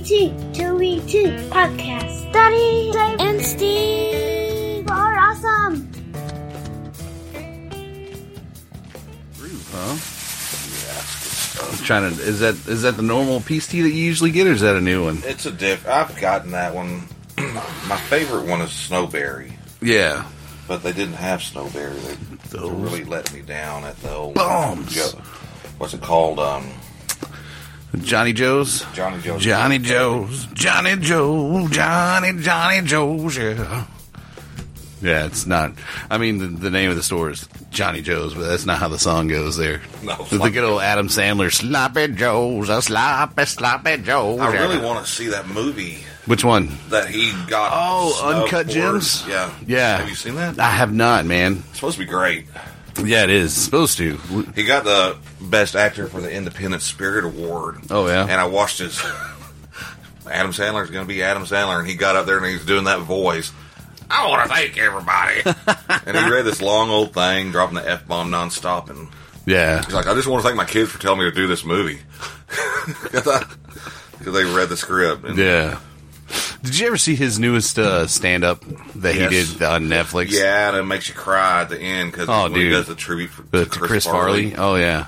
2BT, 2BT podcast. Daddy, Dave, and Steve are awesome. Huh? I'm trying to. Is that is that the normal peace tea that you usually get, or is that a new one? It's a diff. I've gotten that one. My favorite one is Snowberry, Yeah. but they didn't have Snowberry. They, they Those. really let me down at the old. Bombs. Go- What's it called? Um, Johnny Joe's. Johnny Joe's. Johnny Joe's. Johnny Joe. Johnny Johnny Joe's. Yeah. Yeah, it's not. I mean, the, the name of the store is Johnny Joe's, but that's not how the song goes there. No, the good old Adam Sandler, Sloppy Joe's, a sloppy, sloppy Joe's. I really want to see that movie Which one? that he got. Oh, Uncut. Gems? Yeah, Yeah. Have you seen that? I have not, man. It's supposed to be great. Yeah, it is. supposed to. He got the best actor for the Independent Spirit Award. Oh, yeah? and I watched his. Adam Sandler's going to be Adam Sandler, and he got up there and he's doing that voice. I want to thank everybody, and he read this long old thing, dropping the f bomb nonstop, and Yeah. he's like, "I just want to thank my kids for telling me to do this movie." Because they read the script. And Yeah. Did you ever see his newest uh, stand up that Yes. he did on Netflix? Yeah, and it makes you cry at the end because Oh, he does the tribute for, The, to Chris, Farley. Oh yeah.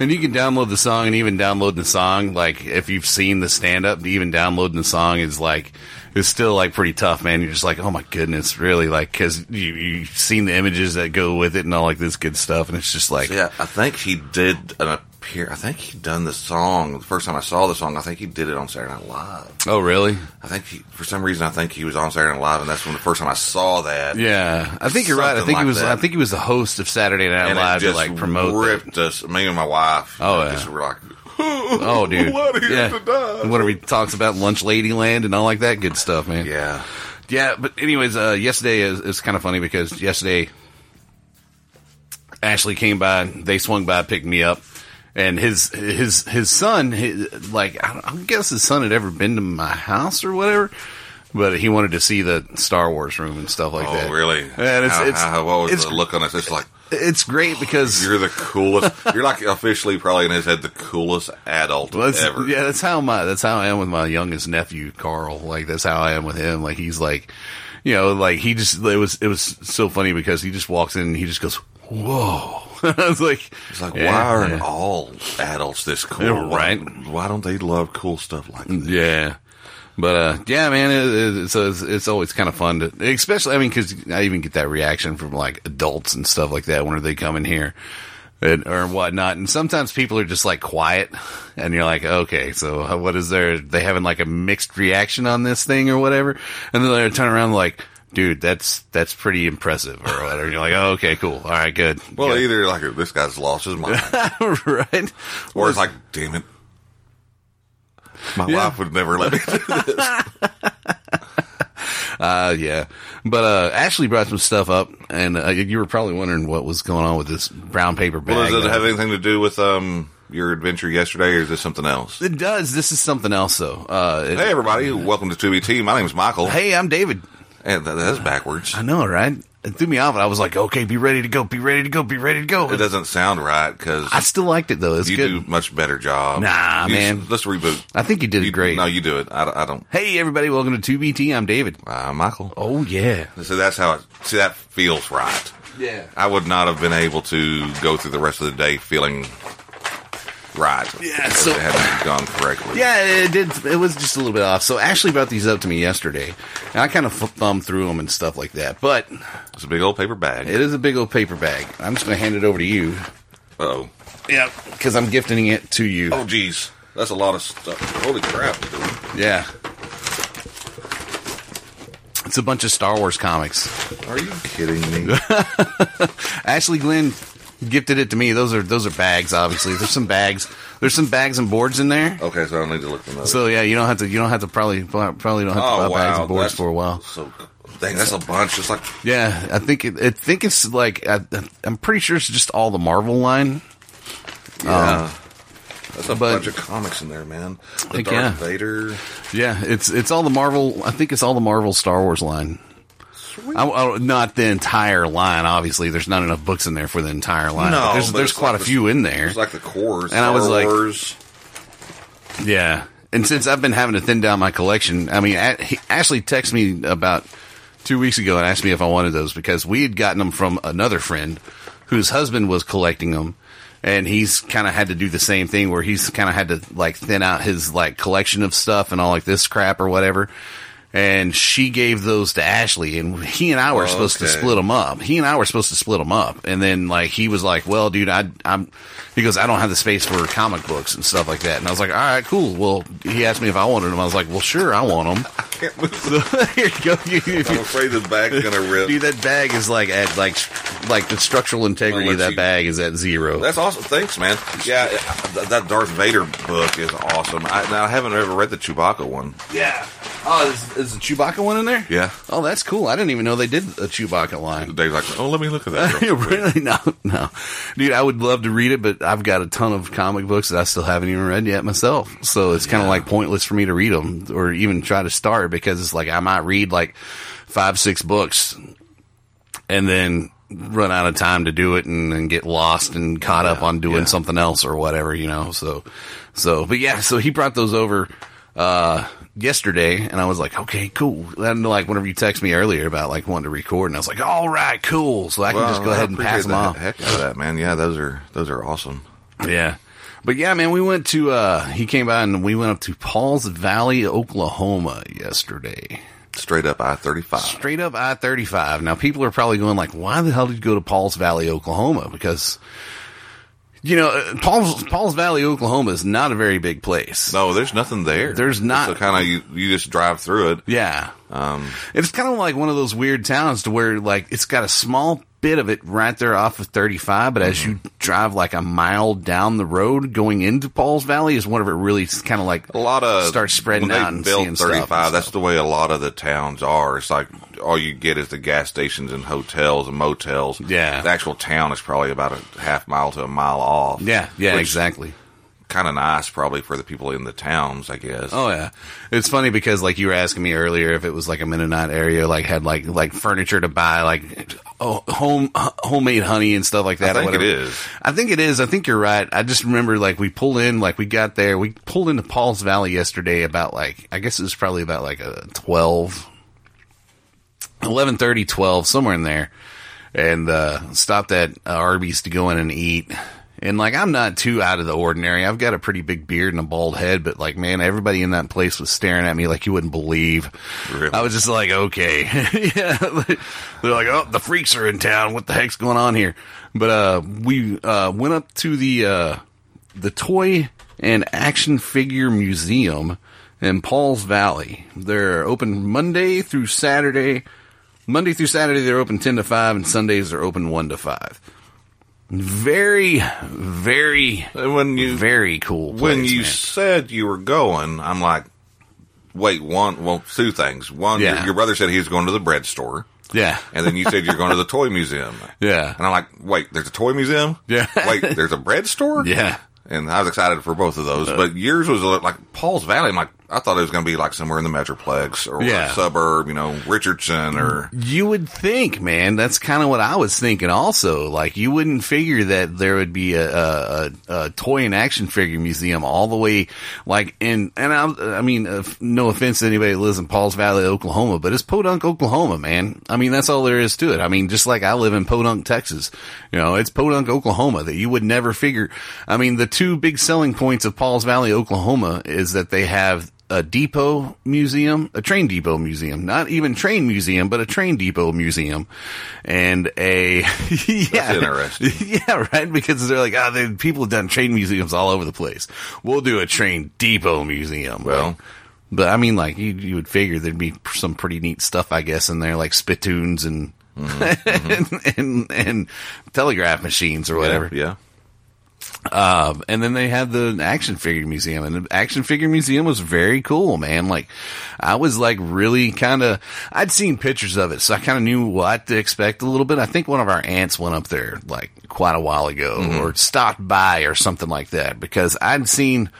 And you can download the song, and even downloading the song, like if you've seen the stand up, even downloading the song is like it's still like pretty tough, man. You're just like, oh my goodness, really, like because you you've seen the images that go with it and all like this good stuff, and it's just like, Yeah, I think he did an appear. I think he done the song the first time I saw the song. I think he did it on Saturday Night Live. oh really? I think he, for some reason, I think he was on Saturday Night Live, and that's when the first time I saw that. Yeah, I think you're right. I think he was. that. I think he was the host of Saturday Night and Live to like promote. that. ripped us. Me and my wife. Oh, yeah. just were like, Oh, dude. What he yeah. has to die. And Whenever he talks about Lunch Ladyland and all like that good stuff, man. yeah, Yeah, but anyways, uh, yesterday is, is kind of funny because yesterday Ashley came by, they swung by, picked me up, and his his his son, his, like I, don't, I guess his son had ever been to my house or whatever, but he wanted to see the Star Wars room and stuff like that. oh that. really? And it's How- it's how- what was it's, the look on it? It's like it's great because you're the coolest. you're like officially probably in his head the coolest adult Well, ever. Yeah, that's how my that's how I am with my youngest nephew Carl. Like that's how I am with him. Like he's like, you know, like he just it was it was so funny because he just walks in and he just goes, "Whoa!" I was like, It's like, yeah, why aren't yeah. all adults this cool? Yeah, right. Why, why don't they love cool stuff like that? Yeah. But uh, yeah, man, it, it, it's, it's it's always kind of fun to, especially I mean, because I even get that reaction from like adults and stuff like that whenever they come in here and or whatnot. And sometimes people are just like quiet, and you're like, okay, so what is there? They having like a mixed reaction on this thing or whatever, and then they turn around like. Dude, that's that's pretty impressive, or whatever. You're like, oh, okay, cool, all right, good. Well, good. either like this guy's lost his mind, right? or it's like, damn it, my Yeah. wife would never let me do this. Uh, yeah. But, uh, Ashley brought some stuff up and, uh, you were probably wondering what was going on with this brown paper bag. Well, does it have anything to do with um your adventure yesterday, or is this something else? It does. This is something else though. Uh, it- Hey, everybody! Welcome to 2BT. My name is Michael, hey, I'm David. And that, that's backwards. I know, right? It threw me off and I was like, okay, be ready to go, be ready to go, be ready to go. It doesn't sound right because I still liked it though. It's you good. do much better job. Nah, You man. let's reboot. I think you did You, it great. No, you do it. I, don't- I don't. hey, everybody. Welcome to 2BT. I'm David. Uh, Michael. Oh, yeah. So that's how it. See, that feels right. Yeah. I would not have been able to go through the rest of the day feeling right. Yeah, so- it hadn't gone correctly. Yeah, it did. It was just a little bit off. So Ashley brought these up to me yesterday, and I kind of thumbed through them and stuff like that. But It's a big old paper bag. it is a big old paper bag. I'm just going to hand it over to you. oh. Yeah, because I'm gifting it to you. Oh, geez. That's a lot of stuff. Holy crap, dude. Yeah. It's a bunch of Star Wars comics. Are you kidding me? Ashley Glenn gifted it to me. Those are those are bags. Obviously, there's some bags. There's some bags and boards in there. okay, so I don't need to look them up. So yeah, you don't have to. You don't have to probably probably don't have to oh, buy bags and boards that's for a while. So, dang, that's a bunch. It's like, Yeah, I think it, I think it's like I, I'm pretty sure it's just all the Marvel line. yeah. that's a Um, but- bunch of comics in there, man. The Heck Darth yeah. Vader. Yeah, it's it's all the Marvel. I think it's all the Marvel Star Wars line. I, I- not the entire line. Obviously, there's not enough books in there for the entire line. No, but there's but there's quite like a the- few in there. It's like the cores. And I was like- Wars. Yeah, and since I've been having to thin down my collection, I mean, A- he Ashley texted me about two weeks ago and asked me if I wanted those because we had gotten them from another friend whose husband was collecting them. And he's kind of had to do the same thing where he's kind of had to like thin out his like collection of stuff and all like this crap or whatever. And she gave those to Ashley and he and I were supposed to split them up. He and I were supposed to split them up. And then like he was like, well, dude, I, I'm, he goes, I don't have the space for comic books and stuff like that. And I was like, all right, cool. Well, he asked me if I wanted them. I was like, well, sure, I want them. Can't move. So here you go. You- I'm afraid the bag's gonna rip. Dude, that bag is like at like like the structural integrity of that you- bag is at zero. That's awesome. Thanks, man. Yeah, th- that Darth Vader book is awesome. I, now I haven't ever read the Chewbacca one. yeah. Oh, is, is the Chewbacca one in there? Yeah. Oh, that's cool. I didn't even know they did a Chewbacca line. Dave's like, oh, let me look at that. real quick." really? No, no, dude. I would love to read it, but I've got a ton of comic books that I still haven't even read yet myself. So it's kind of Yeah. like pointless for me to read them or even try to start because it's like I might read like five, six books and then run out of time to do it and, and get lost and caught up on doing yeah. something else or whatever, you know. So, so, but yeah, so he brought those over uh yesterday and I was like, okay, cool. And like whenever you text me earlier about like wanting to record and I was like, all right, cool. So I can Well, just go ahead and pass them the off. Heck out of that, man. Yeah, those are those are awesome. Yeah. But yeah, man, we went to, uh, he came by and we went up to Pauls Valley, Oklahoma yesterday. Straight up I thirty five. Straight up I 35. Now people are probably going like, why the hell did you go to Pauls Valley, Oklahoma? Because, you know, uh, Paul's, Pauls Valley, Oklahoma is not a very big place. No, there's nothing there. There's not- So kind of you you just drive through it. Yeah. Um, It's kind of like one of those weird towns to where like it's got a small bit of it right there off of 35, but as you mm-hmm. drive like a mile down the road going into Pauls Valley is whenever it really kind of like a lot of starts spreading out and built seeing stuff and 35. That's the way a lot of the towns are. It's like all you get is the gas stations and hotels and motels. Yeah. the actual town is probably about a half mile to a mile off. Yeah, yeah, exactly. Kind of nice, probably for the people in the towns, I guess. Oh yeah, it's funny because like you were asking me earlier if it was like a Mennonite area, like had like like furniture to buy, like oh, home h- homemade honey and stuff like that. I think it whatever. is. I think it is. I think you're right. I just remember like we pulled in, like we got there, we pulled into Pauls Valley yesterday about like I guess it was probably about like a 12, 11:30, 12, somewhere in there, and uh, stopped at uh, Arby's to go in and eat. And like I'm not too out of the ordinary. I've got a pretty big beard and a bald head, but like man, everybody in that place was staring at me like you wouldn't believe. Really? I was just like, okay, yeah. They're like, oh, the freaks are in town. What the heck's going on here? But uh, we uh, went up to the uh, the toy and action figure museum in Pauls Valley. They're open Monday through Saturday. Monday through Saturday they're open ten to five, and Sundays they're open one to five. Very, very, when you very cool. when you man. said you were going, I'm like, wait, one, well, two things. One, Yeah. your, your brother said he was going to the bread store, yeah, and then you said you're going to the toy museum. yeah, And I'm like, wait, there's a toy museum? Yeah. Wait, there's a bread store? yeah. And I was excited for both of those. But yours was like Pauls Valley. I'm like, I thought it was going to be like somewhere in the Metroplex or Yeah. a suburb, you know, Richardson or. You would think, man. That's kind of what I was thinking. Also, like you wouldn't figure that there would be a, a, a, a toy and action figure museum all the way, like in. And I, I mean, uh, no offense to anybody that lives in Pauls Valley, Oklahoma, but it's Podunk, Oklahoma, man. I mean, that's all there is to it. I mean, just like I live in Podunk, Texas. You know, it's Podunk, Oklahoma. That you would never figure. I mean, the two big selling points of Pauls Valley, Oklahoma, is that they have a depot museum, a train depot museum, not even train museum, but a train depot museum, and a yeah, yeah, right. Because they're like, ah, oh, people have done train museums all over the place. We'll do a train depot museum. Well. Like, but I mean, like you, you would figure there'd be some pretty neat stuff, I guess, in there, like spittoons and and, and and telegraph machines or whatever. Yeah. Um, and then they had the action figure museum and the action figure museum was very cool, man. Like I was like really kind of, I'd seen pictures of it. So I kind of knew what to expect a little bit. I think one of our aunts went up there like quite a while ago or stopped by or something like that because I'd seen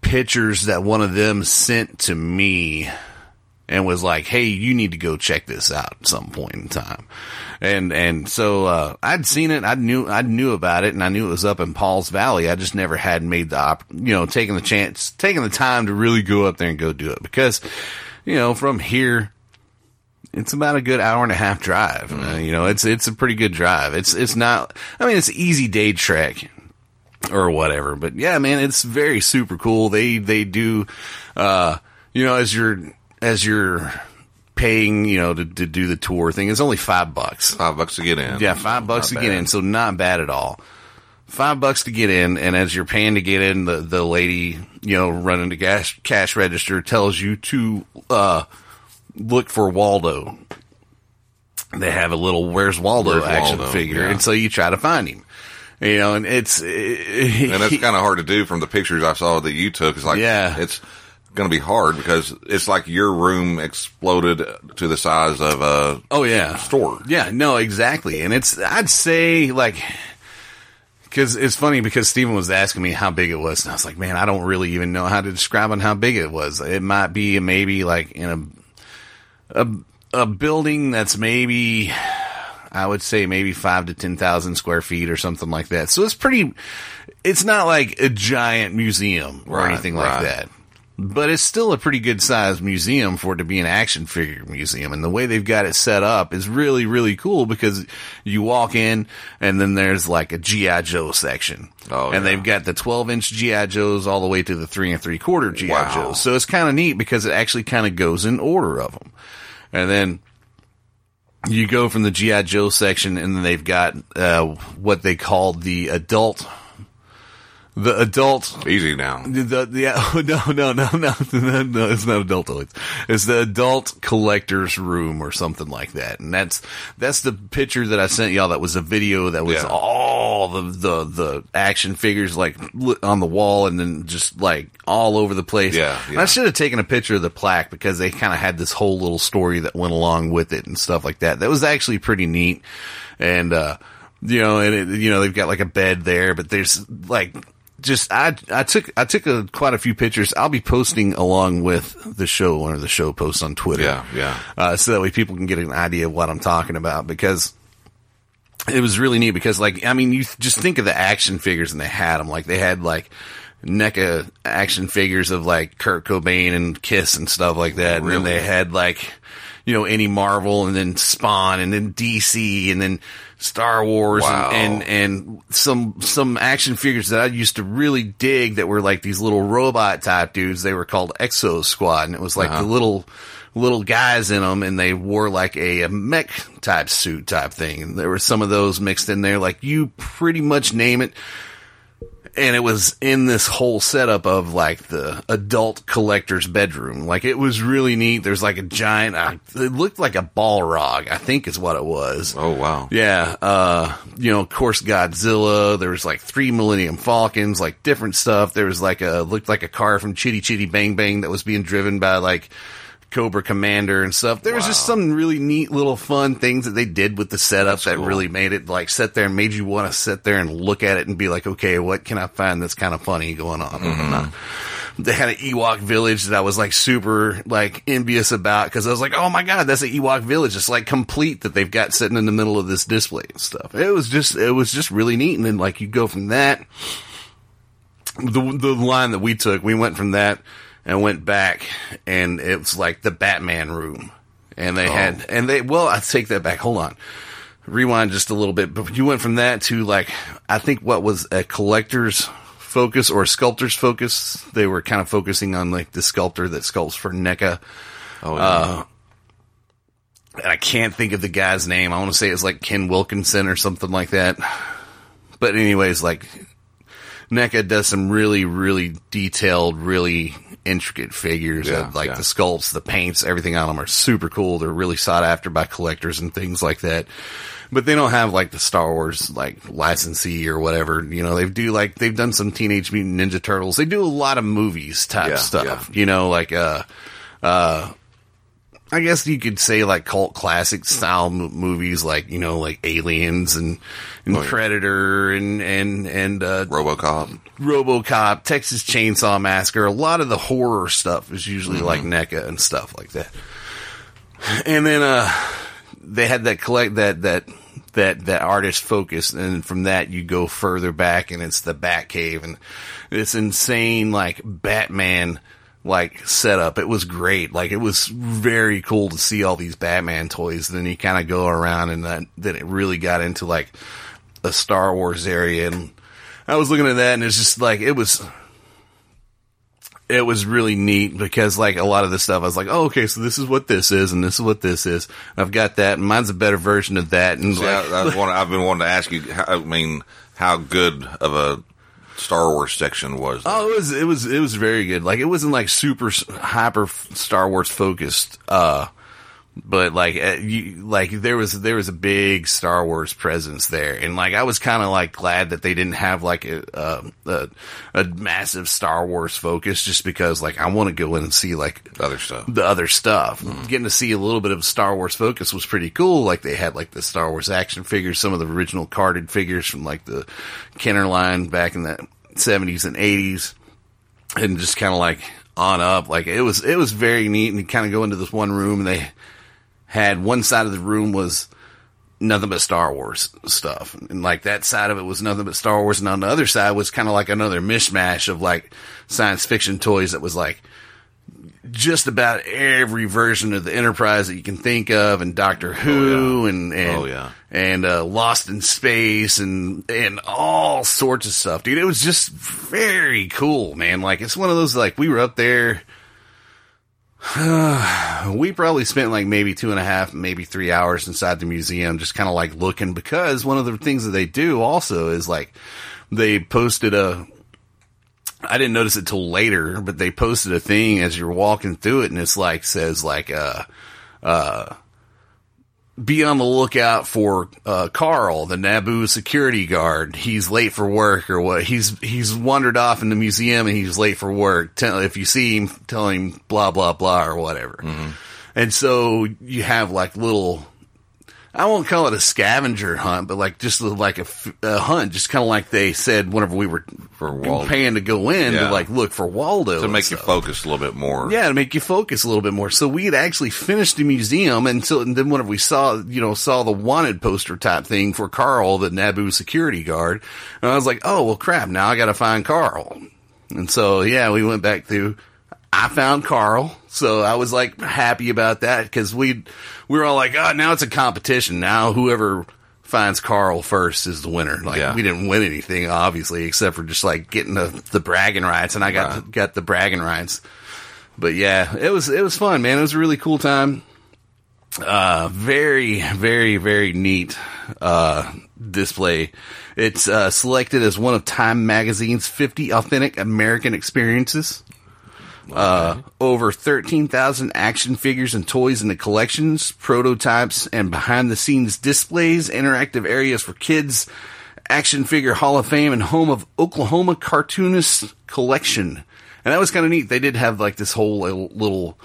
pictures that one of them sent to me and was like, "Hey, you need to go check this out at some point in time." And and so uh, I'd seen it, I knew I knew about it, and I knew it was up in Pauls Valley. I just never had made the op- you know taking the chance, taking the time to really go up there and go do it because you know from here it's about a good hour and a half drive. Uh, you know, it's it's a pretty good drive. It's it's not. I mean, it's easy day trek or whatever. But yeah, man, it's very super cool. They they do, uh, you know, as you're as you're paying, you know, to, to do the tour thing, it's only five bucks. Five bucks to get in. Yeah, five bucks Not to get bad. in, so not bad at all. Five bucks to get in, and as you're paying to get in, the the lady, you know, running the cash cash register tells you to uh, look for Waldo. They have a little "Where's Waldo" Where's action Waldo? figure, Yeah. and so you try to find him. You know, and it's and it's kind of hard to do from the pictures I saw that you took. It's like, Yeah. it's going to be hard because it's like your room exploded to the size of a Oh yeah, store. Yeah, no, exactly. And it's I'd say like because it's funny because Steven was asking me how big it was, and I was like, man, I don't really even know how to describe on how big it was. It might be maybe like in a a a building that's maybe I would say maybe five to ten thousand square feet or something like that. So it's pretty. It's not like a giant museum or Right, anything like right. that. But it's still a pretty good sized museum for it to be an action figure museum. And the way they've got it set up is really, really cool because you walk in and then there's like a G.I. Joe section. Oh, and yeah. they've got the 12 inch G.I. Joes all the way to the three and three quarter G.I. Wow. Joes. So it's kind of neat because it actually kind of goes in order of them. And then you go from the GI Joe section, and then they've got uh, what they call the adult, the adult. Easy now. The, yeah, oh, no, no, no, no, no, no, it's not adult toys. It's the adult collector's room or something like that. And that's, that's the picture that I sent y'all. That was a video that was Yeah. all the, the, the action figures like on the wall and then just like all over the place. Yeah, yeah. I should have taken a picture of the plaque because they kind of had this whole little story that went along with it and stuff like that. That was actually pretty neat. And, uh, you know, and it, you know, they've got like a bed there, but there's like, just I I took I took a, quite a few pictures. I'll be posting along with the show one of the show posts on Twitter. Yeah, yeah. Uh, so that way people can get an idea of what I'm talking about because it was really neat because like I mean you just think of the action figures and they had them like they had like NECA action figures of like Kurt Cobain and Kiss and stuff like that and then they had like you know any Marvel and then Spawn and then DC and then Star Wars Wow. and, and and some some action figures that I used to really dig that were like these little robot type dudes they were called Exo Squad and it was like Uh-huh. the little little guys in them and they wore like a, a mech type suit type thing. And there were some of those mixed in there. Like you pretty much name it. And it was in this whole setup of like the adult collector's bedroom. Like it was really neat. There's like a giant, uh, it looked like a Balrog, I think is what it was. Oh wow. Yeah, uh, you know, of course, Godzilla. There was like three Millennium Falcons, like different stuff. There was like a looked like a car from Chitty Chitty Bang Bang that was being driven by like Cobra Commander and stuff. There was just some really neat little fun things that they did with the setup that cool. really made it like sit there and made you want to sit there and look at it and be like, okay, what can I find that's kind of funny going on? Mm-hmm. They had an Ewok village that I was like super like envious about because I was like, oh my god, that's an Ewok village. It's like complete that they've got sitting in the middle of this display and stuff. It was just it was just really neat. And then like you go from that, the the line that we took, we went from that and went back, and it was like the Batman room, and they had and they well, I take that back. Hold on. Rewind just a little bit, but you went from that to like I think what was a collector's focus or a sculptor's focus. They were kind of focusing on like the sculptor that sculpts for NECA. Oh, Uh, and I can't think of the guy's name. I want to say it's like Ken Wilkinson or something like that. But anyways, like NECA does some really, really detailed, really intricate figures. Yeah, of, like yeah. the sculpts, the paints, everything on them are super cool. They're really sought after by collectors and things like that. But they don't have like the Star Wars like licensee or whatever. You know, they do like they've done some Teenage Mutant Ninja Turtles. They do a lot of movies type Yeah, stuff. yeah. You know, like uh, uh, I guess you could say like cult classic style mo- movies, like you know, like Aliens and, and Oh, yeah. Predator and and and uh, RoboCop. RoboCop, Texas Chainsaw Massacre. A lot of the horror stuff is usually like Mm-hmm. NECA and stuff like that. and then uh, they had that collect that that that that artist focus, and from that you go further back, and it's the Batcave, and it's insane like Batman like setup. It was great. Like it was very cool to see all these Batman toys. And Then you kind of go around, and then then it really got into like a Star Wars area, and I was looking at that, and it's just like it was it was really neat because like a lot of the stuff I was like, oh, okay, so this is what this is and this is what this is. I've got that and mine's a better version of that. And See, like, I, I I've been wanting to ask you. How, I mean, how good of a Star Wars section was? There? oh, it was, it was, it was very good. Like it wasn't like super hyper Star Wars focused. Uh, but like, uh, you, like there was, there was a big Star Wars presence there. And like, I was kind of like glad that they didn't have like a, uh, a, a massive Star Wars focus just because like I want to go in and see like Other stuff. the other stuff. Getting to see a little bit of Star Wars focus was pretty cool. Like they had like the Star Wars action figures, some of the original carded figures from like the Kenner line back in the seventies and eighties, and just kind of like on up. Like it was, it was very neat. And you kind of go into this one room, and they had one side of the room was nothing but Star Wars stuff. And like that side of it was nothing but Star Wars. And on the other side was kind of like another mishmash of like science fiction toys that was like just about every version of the Enterprise that you can think of and Doctor Who and, and, Oh, yeah. and, uh, Lost in Space and, and all sorts of stuff, dude. It was just very cool, man. Like it's one of those, like we were up there, we probably spent like maybe two and a half, maybe three hours inside the museum, just kind of like looking because one of the things that they do also is like they posted a, I didn't notice it till later, but they posted a thing as you're walking through it and it's like, says like, uh, uh, be on the lookout for uh, Carl, the Naboo security guard. He's late for work or what? He's he's wandered off in the museum and he's late for work. Tell, if you see him, tell him blah blah blah or whatever. And so you have like little. I won't call it a scavenger hunt, but like just like a hunt, just kind of like they said whenever we were For Waldo. paying to go in Yeah. to like look for Waldo to make you focus a little bit more. Yeah, to make you focus a little bit more. So we had actually finished the museum until, and then whenever we saw, you know, saw the wanted poster type thing for Carl, the Naboo security guard, and I was like, oh, well crap, now I gotta find Carl. And so, yeah, we went back through, I found Carl. So I was like happy about that because we, we were all like, oh, now it's a competition. Now whoever finds Carl first is the winner. Like Yeah. we didn't win anything, obviously, except for just like getting the, the bragging rights and I got, Right. got the bragging rights but yeah, it was it was fun, man. It was a really cool time. Uh, very, very, very neat uh, display. It's uh, selected as one of Time Magazine's 50 authentic American experiences. Uh, over 13,000 action figures and toys in the collections, prototypes, and behind the scenes displays, interactive areas for kids, action figure hall of fame, and home of Oklahoma cartoonist collection. And that was kind of neat. They did have like this whole little, little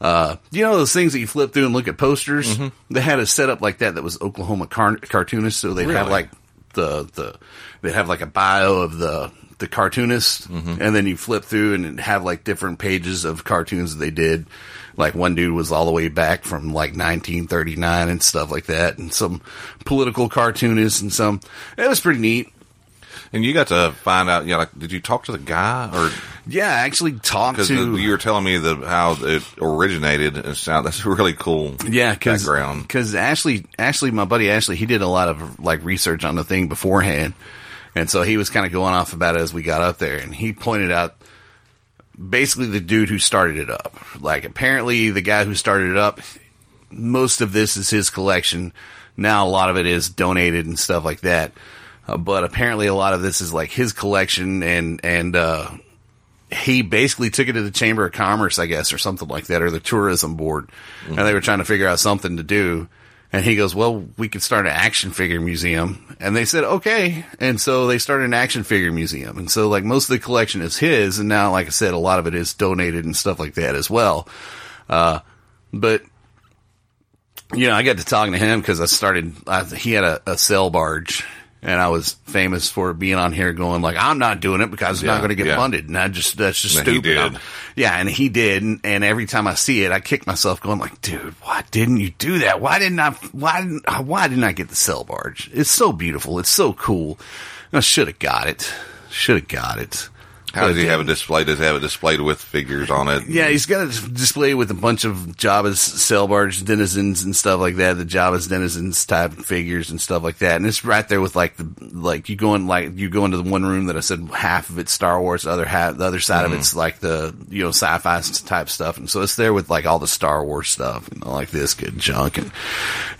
uh, you know those things that you flip through and look at posters? They had a setup like that that was Oklahoma car- cartoonist. So they'd have like the, the, they'd have like a bio of the, the cartoonist mm-hmm. and then you flip through and have like different pages of cartoons that they did. Like one dude was all the way back from like 1939 and stuff like that and some political cartoonists and some, it was pretty neat. And you got to find out. You know, like, did you talk to the guy or Yeah, I actually talked because to, you were telling me the how it originated? And sound that's really cool. Yeah, cause, background. 'cause Ashley, Ashley, my buddy Ashley, he did a lot of like research on the thing beforehand. And so he was kind of going off about it as we got up there and he pointed out basically the dude who started it up. Like apparently the guy who started it up, most of this is his collection. Now a lot of it is donated and stuff like that. Uh, but apparently a lot of this is like his collection and, and, uh, he basically took it to the Chamber of Commerce, I guess, or something like that, or the tourism board. And they were trying to figure out something to do. And he goes, well, we could start an action figure museum. And they said, okay. And so they started an action figure museum. And so like most of the collection is his. And now, like I said, a lot of it is donated and stuff like that as well. Uh, but you know, I got to talking to him because I started. I, he had a, a sail barge, And I was famous for being on here going like, I'm not doing it because it's not going to get yeah. funded. And I just, that's just And stupid. Yeah. And he did. And, and every time I see it, I kick myself going like, dude, why didn't you do that? Why didn't I, why didn't, why didn't I get the sail barge? It's so beautiful. It's so cool. I should have got it. Should have got it. How does he have it displayed? Does he have it displayed with figures on it? Yeah, he's got a display with a bunch of Jabba's sail barge denizens and stuff like that. The Jabba's denizens type figures and stuff like that. And it's right there with like the like you go in like you go into the one room that I said half of it's Star Wars, the other half the other side of mm-hmm. it's like the you know sci-fi type stuff. And so it's there with like all the Star Wars stuff, you know, like this good junk. And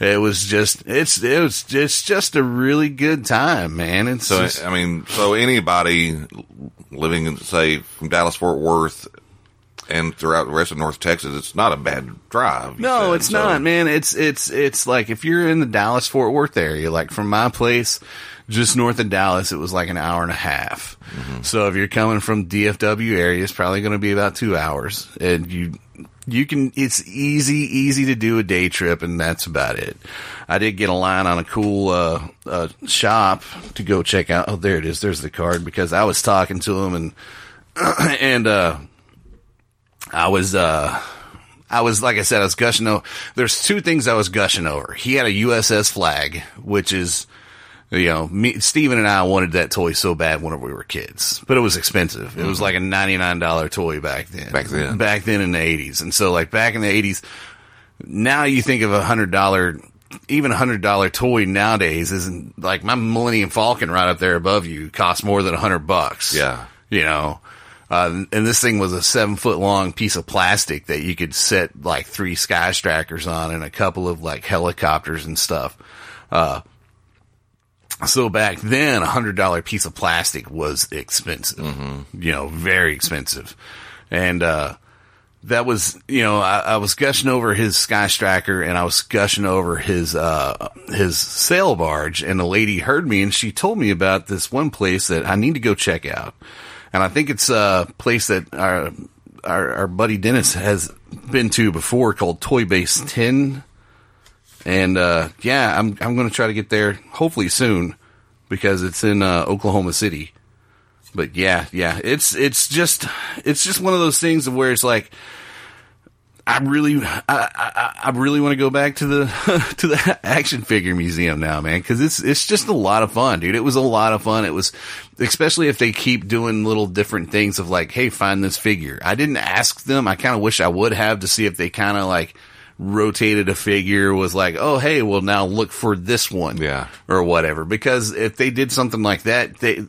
it was just it's it was it's just a really good time, man. It's So just- I mean, so anybody living in say from Dallas Fort Worth and throughout the rest of North Texas, it's not a bad drive. No, said. it's So- not, man. It's it's it's like if you're in the Dallas Fort Worth area, like from my place, just north of Dallas, it was like an hour and a half. Mm-hmm. So if you're coming from DFW area, it's probably going to be about two hours, and you you can. It's easy easy to do a day trip, and that's about it. I did get a line on a cool uh, uh, shop to go check out. Oh, there it is. There's the card because I was talking to him and and uh I was, uh, I was, like I said, I was gushing over. There's two things I was gushing over. He had a USS Flagg, which is, you know, me, Steven and I wanted that toy so bad whenever we were kids, but it was expensive. It was like a $99 toy back then. Back then. Back then in the 80s. And so like back in the 80s, now you think of a hundred dollar, even a hundred dollar toy nowadays isn't like my Millennium Falcon right up there above you costs more than a hundred bucks. Yeah. You know, uh, and this thing was a seven foot long piece of plastic that you could set like three sky strikers on and a couple of like helicopters and stuff. Uh, so back then, a hundred dollar piece of plastic was expensive, you know, very expensive. And, uh, that was, you know, I, I was gushing over his Sky Striker and I was gushing over his, uh, his sail barge and the lady heard me and she told me about this one place that I need to go check out. And I think it's a place that our, our, our buddy Dennis has been to before called Toy Base 10. And, uh, yeah, I'm, I'm going to try to get there hopefully soon because it's in, uh, Oklahoma City but yeah, yeah, it's it's just it's just one of those things of where it's like I really I I, I really want to go back to the to the action figure museum now, man, because it's it's just a lot of fun, dude. It was a lot of fun. It was especially if they keep doing little different things of like, hey, find this figure. I didn't ask them. I kind of wish I would have to see if they kind of like rotated a figure was like, oh, hey, well now look for this one, Yeah. or whatever. Because if they did something like that, they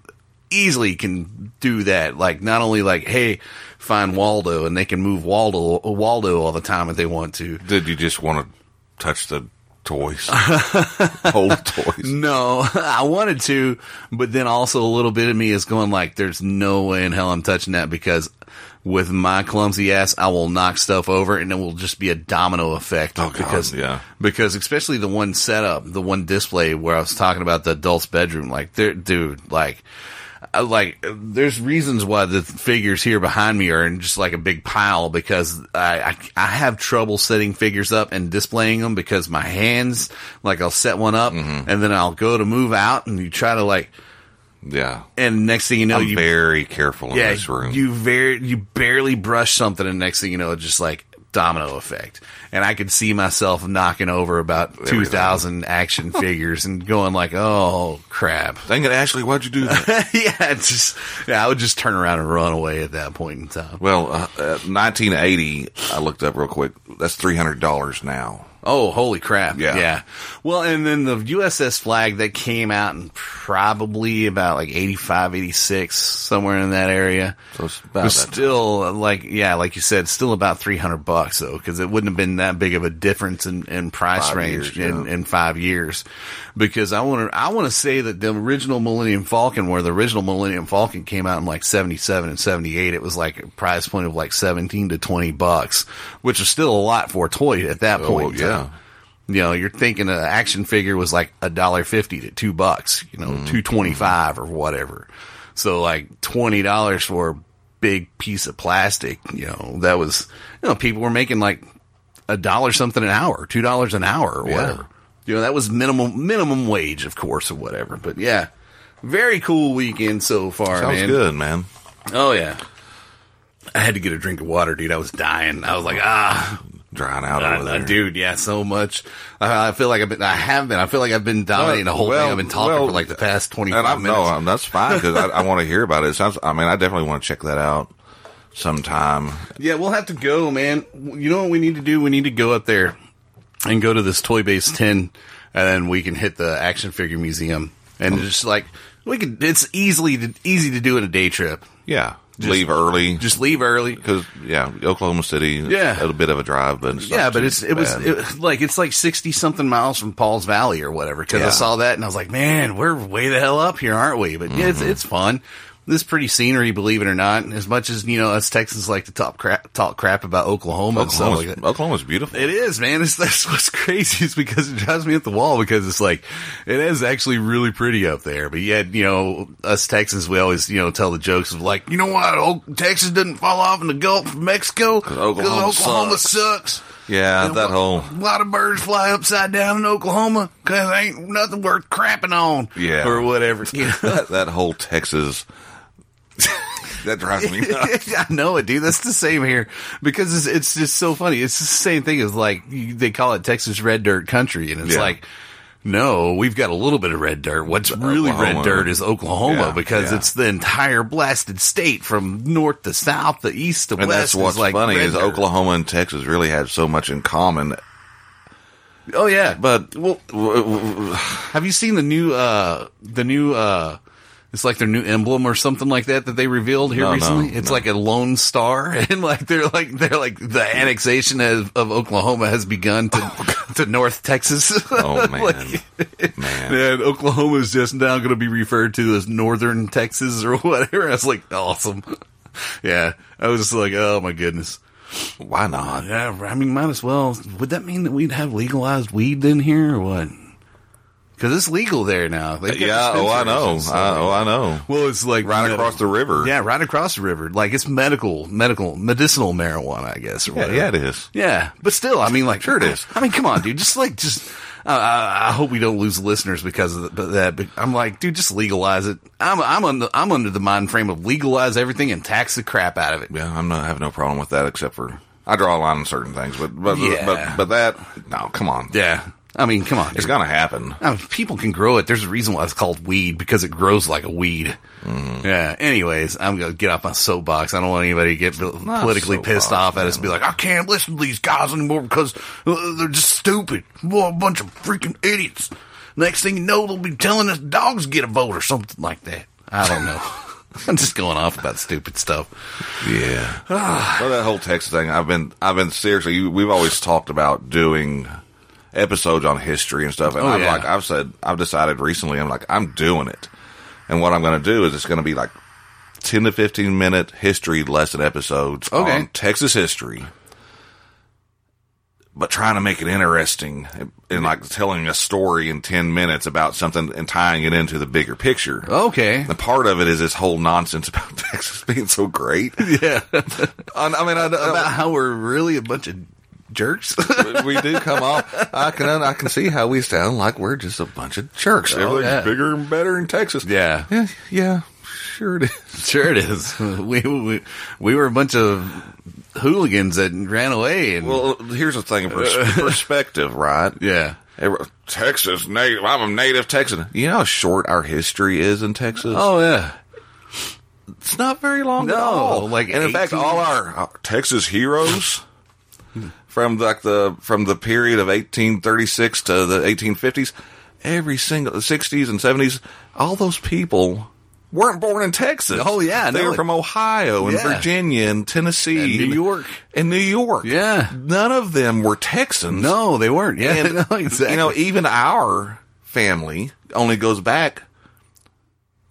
easily can do that. Like not only like, hey, find Waldo, and they can move Waldo Waldo all the time if they want to. Did you just want to touch the toys, hold toys? No, I wanted to, but then also a little bit of me is going like, there's no way in hell I'm touching that because with my clumsy ass, I will knock stuff over and it will just be a domino effect. Oh, God, because, yeah. because especially the one setup, the one display where I was talking about the adult's bedroom, like, there, dude, like, like there's reasons why the figures here behind me are in just like a big pile because I, I I have trouble setting figures up and displaying them because my hands like I'll set one up Mm-hmm. and then I'll go to move out and you try to like Yeah, and next thing you know I'm you very careful in this room. you very you barely brush something and next thing you know it's just like domino effect and I could see myself knocking over about two thousand action figures and going like oh crap Dang it, Ashley, why'd you do that? yeah, it's just yeah, I would just turn around and run away at that point in time. well, uh, uh, 1980, I looked up real quick. That's $300 now. Oh, holy crap! Yeah. yeah. Well, and then the USS Flagg that came out in probably about like 85, 86, somewhere in that area. So it's about was still uh, like yeah, like you said, still about three hundred bucks though, because it wouldn't have been that big of a difference in, in price Five range years, in, yeah. in five years. Because I want to I want to say that the original Millennium Falcon, where the original Millennium Falcon came out in like seventy seven and seventy eight, it was like a price point of like seventeen to twenty bucks, which is still a lot for a toy at that Oh, point. in yeah. You know, you're thinking an action figure was like a dollar fifty to two bucks, you know, Mm-hmm. two twenty five or whatever. So like twenty dollars for a big piece of plastic, you know, that was you know, people were making like a dollar something an hour, two dollars an hour or Yeah. whatever. You know, that was minimum minimum wage, of course, or whatever. But yeah, very cool weekend so far, Sounds man. good, man. Oh yeah. I had to get a drink of water, dude. I was dying. I was like, ah, Drying out uh, over there. dude, yeah, so much. I, I feel like I've been, I have been. I feel like I've been dominating the whole Well, thing. I've been talking well, for like the past twenty And five I'm, minutes. no, um, that's fine because I, I want to hear about it. it. Sounds. I mean, I definitely want to check that out sometime. Yeah, we'll have to go, man. You know what we need to do? We need to go up there and go to this Toy Base 10, and then we can hit the action figure museum. And just like, we can, it's easily, easy to do in a day trip. Yeah, leave early. Just leave early. because yeah, Oklahoma City. Yeah. a little bit of a drive, but it's Yeah, but it's, it was, it, like, it's like 60 something miles from Pauls Valley or whatever. Cause I saw that and I was like, man, we're way the hell up here, aren't we? But yeah, it's, Mm-hmm. it's fun. This pretty scenery, believe it or not. As much as, you know, us Texans like to talk crap, talk crap about Oklahoma and Oklahoma's, like. Oklahoma's beautiful. It is, man. It's that's what's crazy is because it drives me at the wall because it's like it is actually really pretty up there. But yet, you know, us Texans, we always you know tell the jokes of like, you know what, oh, Texas didn't fall off in the Gulf of Mexico because Oklahoma Oklahoma sucks." sucks. yeah, And that a whole lot, a lot of birds fly upside down in Oklahoma because ain't nothing worth crapping on, Yeah. or whatever. You know? that, that whole Texas. that drives me nuts. I know it, dude. That's the same here because it's, it's just so funny. It's the same thing as like you- they call it Texas red dirt country, and it's Yeah. like, no, we've got a little bit of red dirt. What's really Oklahoma. red dirt is Oklahoma Yeah, because yeah. it's the entire blasted state from north to south, to east to And west. that's what's like funny is dirt. Oklahoma and Texas really have so much in common. Oh yeah, But well, have you seen the new uh the new uh it's like their new emblem or something like that that they revealed here No, no, recently. it's no. like a lone star, and like they're like they're like the annexation of, of Oklahoma has begun to oh, to North Texas. oh man, Like, man. and Oklahoma is just now going to be referred to as Northern Texas or whatever. I was like, awesome. Yeah, I was just like, oh my goodness. Why not? Yeah, I mean, might as well. Would that mean that we'd have legalized weed in here or what? Because it's legal there now. They've got Yeah, oh I dispensaries know. and I, like oh I know. Well, it's like Right you know, across the river. Yeah, right across the river. Like it's medical, medical, medicinal marijuana, I guess. Or yeah, whatever. yeah, it is. Yeah, but still, I mean, like, Sure it is. I mean, come on, dude. Just like, just. Uh, I I hope we don't lose listeners because of the- that. But I'm like, dude, just legalize it. I'm I'm under I'm under the mind frame of legalize everything and tax the crap out of it. Yeah, I'm not I have no problem with that except for I draw a line on certain things, but but Yeah. but but that no, come on, Yeah, I mean, come on, it's dude. gonna happen. I mean, people can grow it. There's a reason why it's called weed because it grows like a weed. Mm-hmm. Yeah. Anyways, I'm gonna get off my soapbox. I don't want anybody to get politically pissed off at us and be like, I can't listen to these guys anymore because uh, they're just stupid. Well, a bunch of freaking idiots. Next thing you know, they'll be telling us dogs get a vote or something like that. I don't know. I'm just going off about stupid stuff. Yeah. well, that whole Texas thing, I've been, I've been seriously. We've always talked about doing episodes on history and stuff, and Oh, I'm yeah. like, I've said, I've decided recently, I'm like, I'm doing it, and what I'm going to do is it's going to be like ten to fifteen minute history lesson episodes Okay. on Texas history. But trying to make it interesting and like telling a story in 10 minutes about something and tying it into the bigger picture. Okay. The part of it is this whole nonsense about Texas being so great. Yeah. I, I mean, I, about how we're really a bunch of jerks. we do come off. I can I can see how we sound like we're just a bunch of jerks. Oh, Everything's yeah. bigger and better in Texas. yeah. yeah, yeah, sure it is. Sure it is. We, we we were a bunch of hooligans that ran away and Well, here's the thing: pers- perspective, right? yeah. Texas native. I'm a native Texan. You know how short our history is in Texas. Oh yeah. it's not very long at No, all. like and in fact, all our, our Texas heroes from like the from the period of 1836 to the 1850s, every single the 60s and 70s, all those people weren't born in Texas. Oh, yeah, they no, were like- from Ohio and Yeah. Virginia and Tennessee And New York. and New York. Yeah. none of them were Texans. No, they weren't. Yeah, And, no, exactly. You know, even our family only goes back.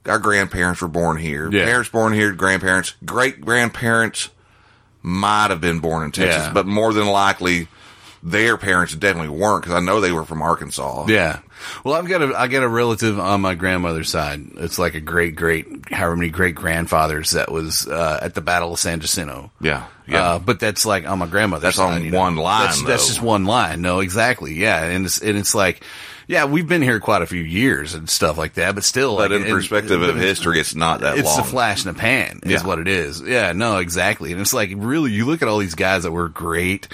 Our grandparents were born here. Yeah. Parents born here. Grandparents, great grandparents might have been born in Texas, Yeah. but more than likely, their parents definitely weren't because I know they were from Arkansas. Yeah. Well, I've got a I got a relative on my grandmother's side. It's like a great great however many great grandfathers that was uh, at the Battle of San Jacinto. Yeah, yeah. Uh, but that's like on my grandmother's That's side. on you know. one line, That's, that's just one line. No, exactly. Yeah, and it's and it's like, yeah, we've been here quite a few years and stuff like that, but still, but like, in and- perspective of history, it's not that it's long. the flash in the pan is Yeah. what it is. Yeah, no, exactly. And it's like really, you look at all these guys that were great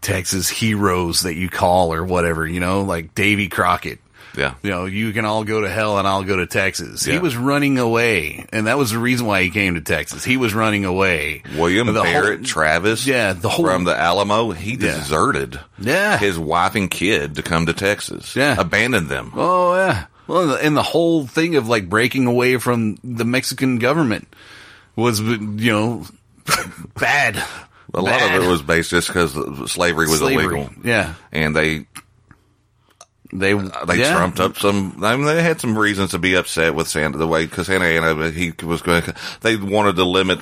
Texas heroes that you call or whatever, you know, like Davy Crockett. Yeah. You know, you can all go to hell and I'll go to Texas. He was running away. And that was the reason why he came to Texas. He was running away. William The whole- Barrett Travis, Yeah, the whole- from the Alamo, he Yeah. deserted Yeah. his wife and kid to come to Texas. Yeah. abandoned them. Oh yeah. Well, and the- and the whole thing of like breaking away from the Mexican government was, you know, bad. A lot Bad. of it was based just because slavery was Slavery. illegal, Yeah. and they They they yeah. trumped up some. I mean, they had some reasons to be upset with Santa the way because Santa Anna he was going. They wanted to limit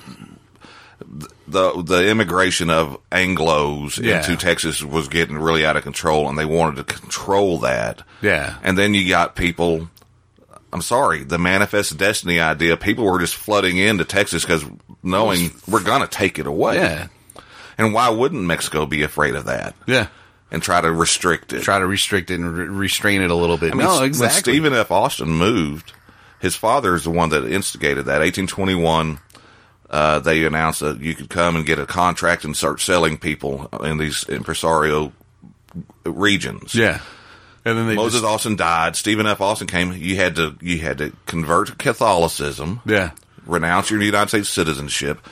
the the immigration of Anglo's Yeah. into Texas was getting really out of control, and they wanted to control that. Yeah. and then you got people. I'm sorry, the manifest destiny idea. People were just flooding into Texas because knowing we're gonna take it away. Yeah. and why wouldn't Mexico be afraid of that Yeah. And try to restrict it? Try to restrict it and re- restrain it a little bit. I mean, no, when exactly. Stephen F. Austin moved, his father is the one that instigated that. 1821, uh, they announced that you could come and get a contract and start selling people in these impresario regions. Yeah. And then they Moses just, Austin died. Stephen F. Austin came. You had to you had to convert to Catholicism, yeah. renounce your United States citizenship,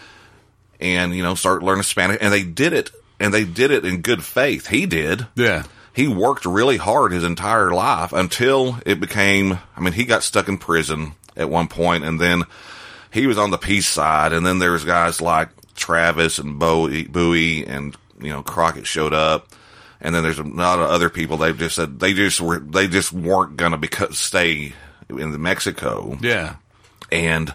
and you know start learning Spanish. And they did it, and they did it in good faith. He did Yeah. he worked really hard his entire life until it became I mean he got stuck in prison at one point and then he was on the peace side and then there was guys like Travis and Bowie, Bowie and you know Crockett showed up and then there's a lot of other people They've just said they just were they just weren't going to beca- stay in Mexico Yeah. and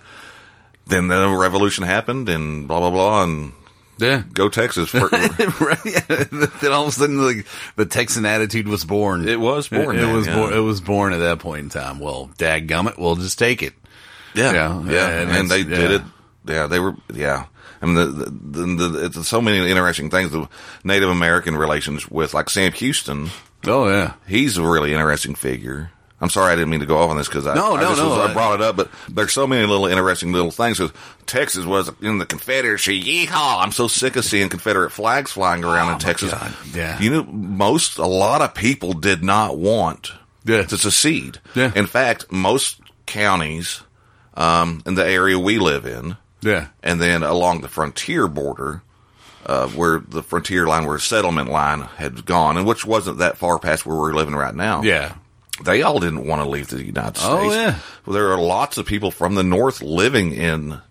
then the revolution happened and blah blah blah and Yeah. go Texas right. Then all of a sudden, the, the Texan attitude was born. It was born It, then, was yeah. born. It was born at that point in time. Well, dadgummit, we'll just take it. Yeah, Yeah, yeah, and and, they it's- did it. Yeah, they were. Yeah, I mean, the, the, the, the, it's so many interesting things. The Native American relations with like Sam Houston. Oh yeah. He's a really interesting figure. I'm sorry, I didn't mean to go off on this because I, No, I no, just no, was- I I- brought it up. But there's so many little interesting little things. 'cause Texas was in the Confederacy. Yeehaw! I'm so sick of seeing Confederate flags flying around Oh, in Texas. God, yeah. you know, most a lot of people did not want Yeah. to secede. Yeah. In fact, most counties um, in the area we live in, Yeah. and then along the frontier border, uh, where the frontier line, where settlement line had gone, and which wasn't that far past where we're living right now. Yeah. They all didn't want to leave the United oh, States. Oh, yeah. Well, there are lots of people from the north living in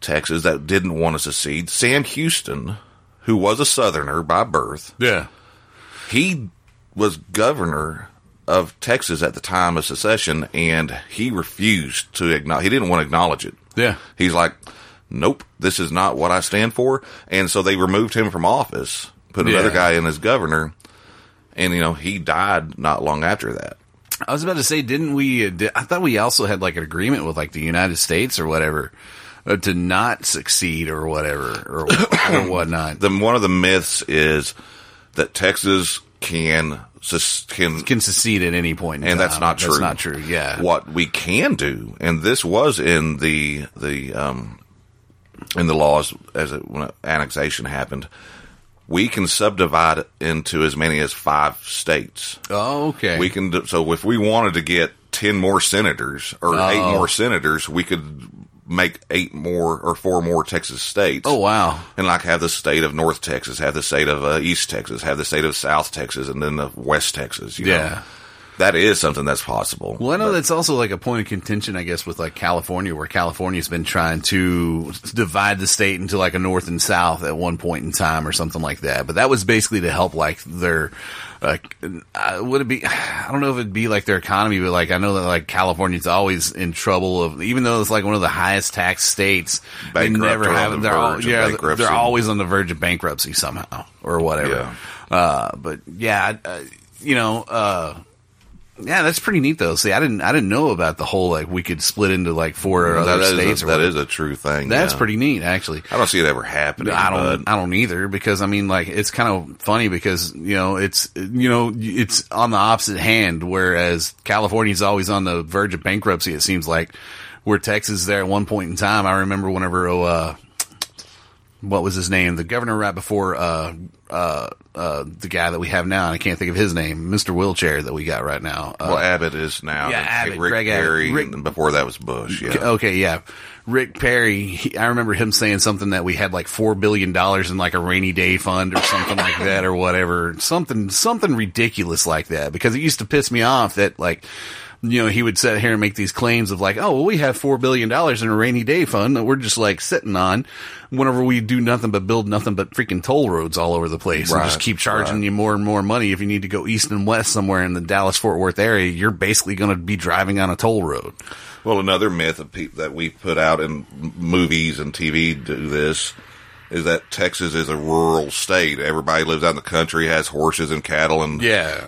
Texas that didn't want to secede. Sam Houston, who was a Southerner by birth, Yeah. he was governor of Texas at the time of secession, and he refused to acknowledge. He didn't want to acknowledge it. Yeah. He's like, "Nope, this is not what I stand for," and so they removed him from office, put another Yeah. guy in as governor, and you know he died not long after that. I was about to say, didn't we? Uh, di- I thought we also had like an agreement with like the United States or whatever uh, to not succeed or whatever or, or whatnot. The one of the myths is that Texas can sus- can Can secede at any point, in and that's time. not true. That's not true. Yeah. What we can do, and this was in the the um, in the laws as it, when annexation happened, we can subdivide it into as many as five states. Oh, okay. We can do, so if we wanted to get ten more senators or eight more senators, we could make eight more or four more Texas states. Oh wow. And like have the state of North Texas, have the state of uh, East Texas, have the state of South Texas, and then the West Texas. You Yeah. know? That is something that's possible. Well, I know But- that's also like a point of contention, I guess, with like California, where California's been trying to divide the state into like a north and south at one point in time or something like that. But that was basically to help like their, like, uh, would it be, I don't know if it'd be like their economy, but like I know that like California's always in trouble of, even though it's like one of the highest tax states, they never have the they're, all, yeah, they're always on the verge of bankruptcy somehow or whatever. Uh, but yeah, uh, you know, uh, yeah, that's pretty neat though. See, I didn't, I didn't know about the whole like we could split into like four that other is states. a, that a true thing. That's yeah. pretty neat, actually. I don't see it ever happening. I don't, but- I don't either because I mean, like, it's kind of funny because you know it's you know it's on the opposite hand. Whereas California's always on the verge of bankruptcy. It seems like where Texas is there at one point in time. I remember whenever oh, uh, what was his name? The governor right before uh, uh, uh, the guy that we have now. and I can't think of his name, Mister Wheelchair that we got right now. Uh, Well, Abbott is now. Yeah, Abbott, Rick Greg Abbott. Perry, Rick- and before that was Bush. Yeah. Okay, yeah. Rick Perry, he, I remember him saying something that we had like four billion dollars in like a rainy day fund or something like that or whatever. Something, something ridiculous like that because it used to piss me off that like, you know, he would sit here and make these claims of like, oh, well, we have four billion dollars in a rainy day fund that we're just like sitting on whenever we do nothing but build nothing but freaking toll roads all over the place and just keep charging right. you more and more money. If you need to go east and west somewhere in the Dallas Fort Worth area, you're basically going to be driving on a toll road. Well, another myth of that we put out in movies and TV do this is that Texas is a rural state. Everybody lives out in the country, has horses and cattle, and Yeah.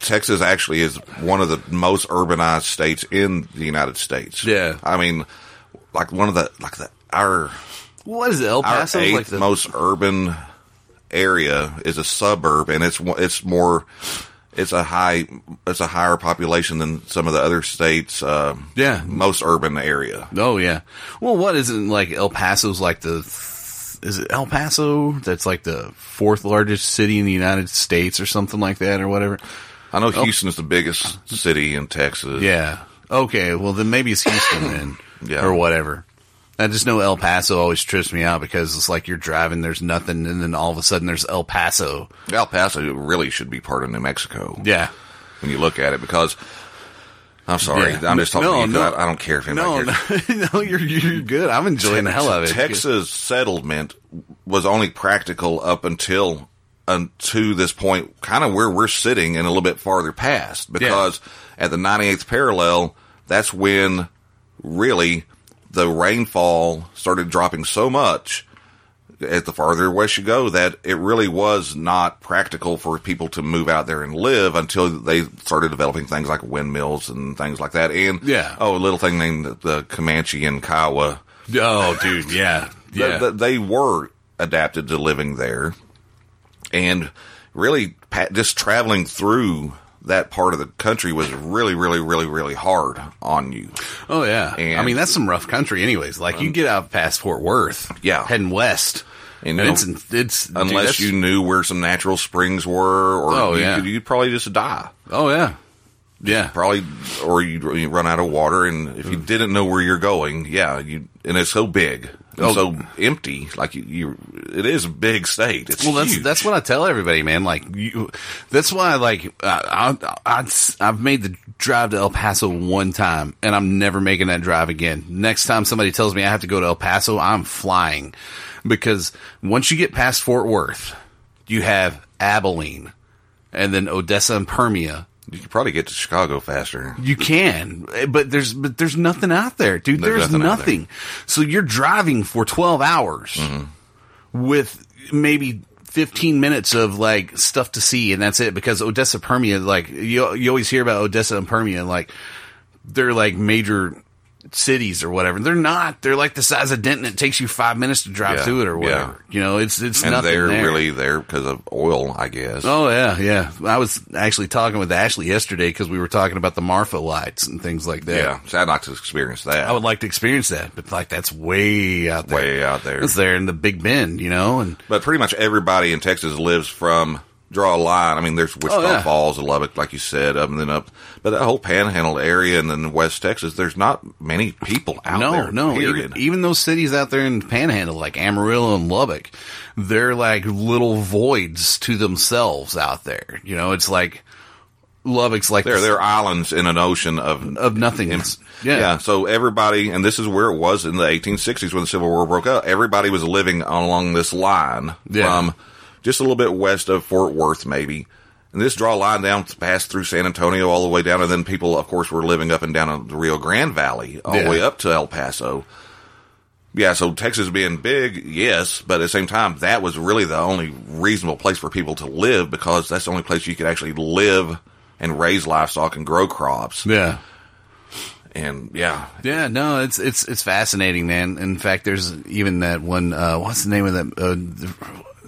Texas actually is one of the most urbanized states in the United States. Yeah. I mean, like one of the like the our What is it? El our Paso? eighth like the, most urban area is a suburb, and it's it's more it's a high it's a higher population than some of the other states. Uh, Yeah. most urban area. Oh yeah. Well, what is it like? El Paso's like the. Is it El Paso? That's like the fourth largest city in the United States, or something like that, or whatever. I know Houston is the biggest city in Texas. Yeah. Okay. Well, then maybe it's Houston then, Yeah. or whatever. I just know El Paso always trips me out because it's like you're driving, there's nothing, and then all of a sudden there's El Paso. El Paso really should be part of New Mexico Yeah. when you look at it because. I'm sorry, Yeah. I'm just talking. No, to you no. I, I don't care if anybody No, cares. no, no, you're you're good. I'm enjoying the hell out of it. Texas settlement was only practical up until unto this point, kind of where we're sitting and a little bit farther past, because at the 98th parallel, that's when really the rainfall started dropping so much at the farther west you go that it really was not practical for people to move out there and live until they started developing things like windmills and things like that. And Yeah. oh, a little thing named the Comanche and Kiowa. Oh, dude, yeah, yeah. th- they were adapted to living there, and really just traveling through that part of the country was really, really, really, really hard on you. Oh yeah, And- um, I mean that's some rough country, anyways. Like you get out past Fort Worth, Yeah. heading west, you it's know, it's dude, Unless that's- you knew where some natural springs were, or Oh, you yeah. you'd probably just die. Oh yeah, yeah, Probably, or you'd, you'd run out of water, and if Mm. you didn't know where you're going, yeah, you and it's so big, Oh. so empty. Like you, you, it is a big state. It's Well, that's huge. that's what I tell everybody, man. Like you, that's why like uh, I, I I've made the drive to El Paso one time, and I'm never making that drive again. Next time somebody tells me I have to go to El Paso, I'm flying because once you get past Fort Worth, you have Abilene, and then Odessa and Permia. You could probably get to Chicago faster. You can, but there's but there's nothing out there, dude. There's There's, nothing nothing. So you're driving for 12 hours Mm-hmm. with maybe 15 minutes of like stuff to see, and that's it. Because Odessa Permia, like you you always hear about Odessa and Permia, like they're like major cities or whatever. They're not. They're like the size of Denton. It takes you five minutes to drive Yeah, through it or yeah. whatever. You know, it's it's and nothing they're there. really there because of oil, I guess. Oh yeah, yeah. I was actually talking with Ashley yesterday because we were talking about the Marfa lights and things like that. yeah, so I'd like to experience that. I would like to experience that, but like that's way out there. Way out there. It's there in the Big Bend, you know, and but pretty much everybody in Texas lives from draw a line. I mean, there's oh, Wichita Oh, yeah. Falls, Lubbock, like you said, up and then up. But that whole Panhandle area and then West Texas, there's not many people out no, there. no, period. even, even those cities out there in Panhandle, like Amarillo and Lubbock, they're like little voids to themselves out there. You know, it's like Lubbock's like They're they're islands in an ocean of of nothingness. Yeah. So everybody, and this is where it was in the 1860s when the Civil War broke out. Everybody was living along this line Yeah. from just a little bit west of Fort Worth, maybe. And this draw line down to pass through San Antonio all the way down, and then people, of course, were living up and down the Rio Grande Valley all Yeah. the way up to El Paso. Yeah, so Texas being big, yes, but at the same time, that was really the only reasonable place for people to live because that's the only place you could actually live and raise livestock and grow crops. Yeah. And yeah, Yeah, no, it's it's it's fascinating, man. In fact, there's even that one. Uh, what's the name of that? Uh,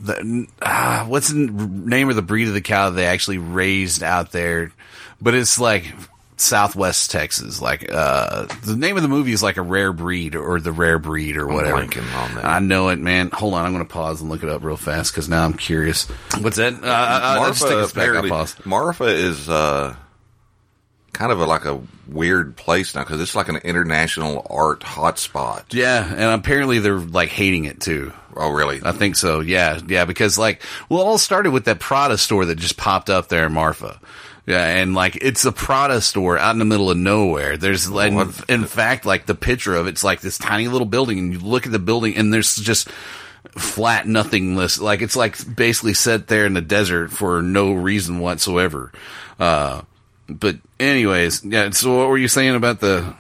the, ah, what's the name of the breed of the cow they actually raised out there? But it's like Southwest Texas. Like uh, the name of the movie is like a rare breed or the rare breed or whatever. I know it, man. Hold on, I'm going to pause and look it up real fast because now I'm curious. What's that? Uh, uh, let's take back. I'll apparently- pause. Marfa is uh, kind of a, like a weird place now because it's like an international art hotspot. Yeah, and apparently they're like hating it too. Oh, really? I think so. Yeah, yeah. Because like, well, it all started with that Prada store that just popped up there in Marfa. Yeah, and like it's a Prada store out in the middle of nowhere. There's, in, in fact, like the picture of it's like this tiny little building, and you look at the building, and there's just flat nothingness. Like it's like basically set there in the desert for no reason whatsoever. Uh, but anyways, yeah. So what were you saying about the?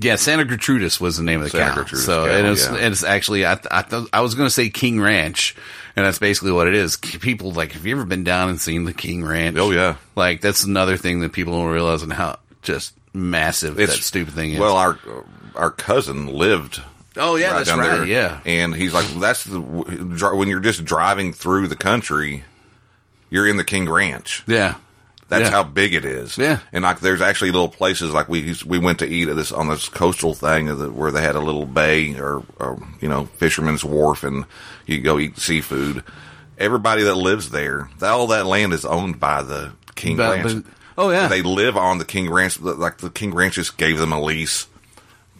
Yeah, Santa Gertrudis was the name of the Santa cow. Gertrudis so cow, and it's, yeah. and it's actually I th- I, th- I was going to say King Ranch, and that's basically what it is. People like, have you ever been down and seen the King Ranch? Oh, yeah. like that's another thing that people don't realize and how just massive It's that stupid thing is. Well, our our cousin lived. oh yeah, that's down right. there, Yeah, and he's like, that's the when you're just driving through the country, you're in the King Ranch. yeah, That's Yeah. how big it is. Yeah. And like, there's actually little places like we we went to eat at this on this coastal thing of the- where they had a little bay or, or you know fisherman's wharf, and you go eat seafood. Everybody that lives there, that, all that land is owned by the King But- Ranch. but- oh, yeah. they live on the King Ranch. Like the King Ranch just gave them a lease,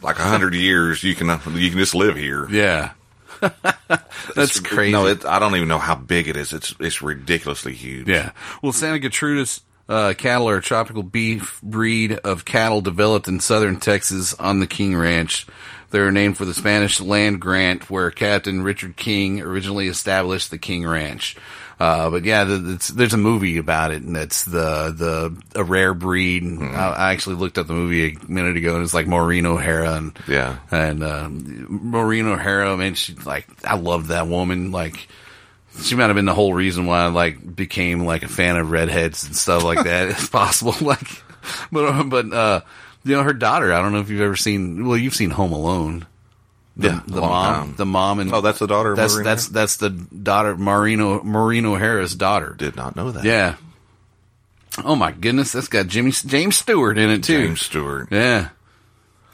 like a hundred years. You can you can just live here. yeah. that's crazy. No, it, I don't even know how big it is. It's it's ridiculously huge. Yeah. Well, Santa Gertrudis uh, cattle are a tropical beef breed of cattle developed in southern Texas on the King Ranch. They're named for the Spanish land grant where Captain Richard King originally established the King Ranch. Uh, but yeah, the, it's, there's a movie about it, and it's the the a rare breed. And I, I actually looked up the movie a minute ago, and it's like Maureen O'Hara, and Yeah. and uh, Maureen O'Hara, man, she like I love that woman. Like she might have been the whole reason why I like became like a fan of redheads and stuff like that. it's possible, like, but uh, but uh, you know her daughter. I don't know if you've ever seen. Well, you've seen Home Alone. The, Yeah, the mom, time. the mom, and Oh, that's the daughter That's Maureen that's that's the daughter, Marino Marino Harris' daughter. Did not know that. Yeah. Oh my goodness, that's got Jimmy James Stewart in it too. James Stewart. Yeah.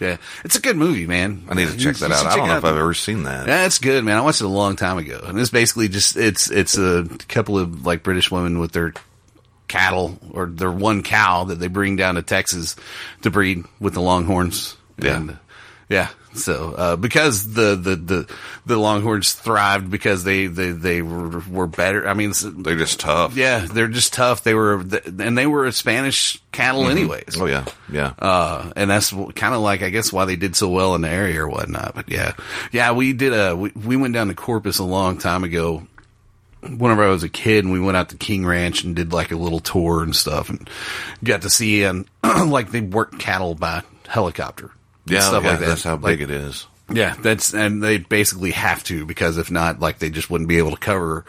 Yeah. It's a good movie, man. I need to check that out. I don't know if. I've ever seen that. Yeah, it's good, man. I watched it a long time ago, and it's basically just it's it's a couple of like British women with their cattle or their one cow that they bring down to Texas to breed with the Longhorns. Yeah. And, yeah. So uh, because the, the the the Longhorns thrived because they they they were, were better. I mean, They're just tough. yeah, they're just tough. They were and they were Spanish cattle anyways. Oh yeah, yeah. Uh, and that's kind of like, I guess, why they did so well in the area or whatnot. But yeah, yeah, we did a, we, we went down to Corpus a long time ago. Whenever I was a kid and we went out to King Ranch and did like a little tour and stuff and got to see, and like they work cattle by helicopter. Yeah, stuff yeah, like that. That's how Like, big it is. Yeah, that's, and they basically have to because if not, like they just wouldn't be able to cover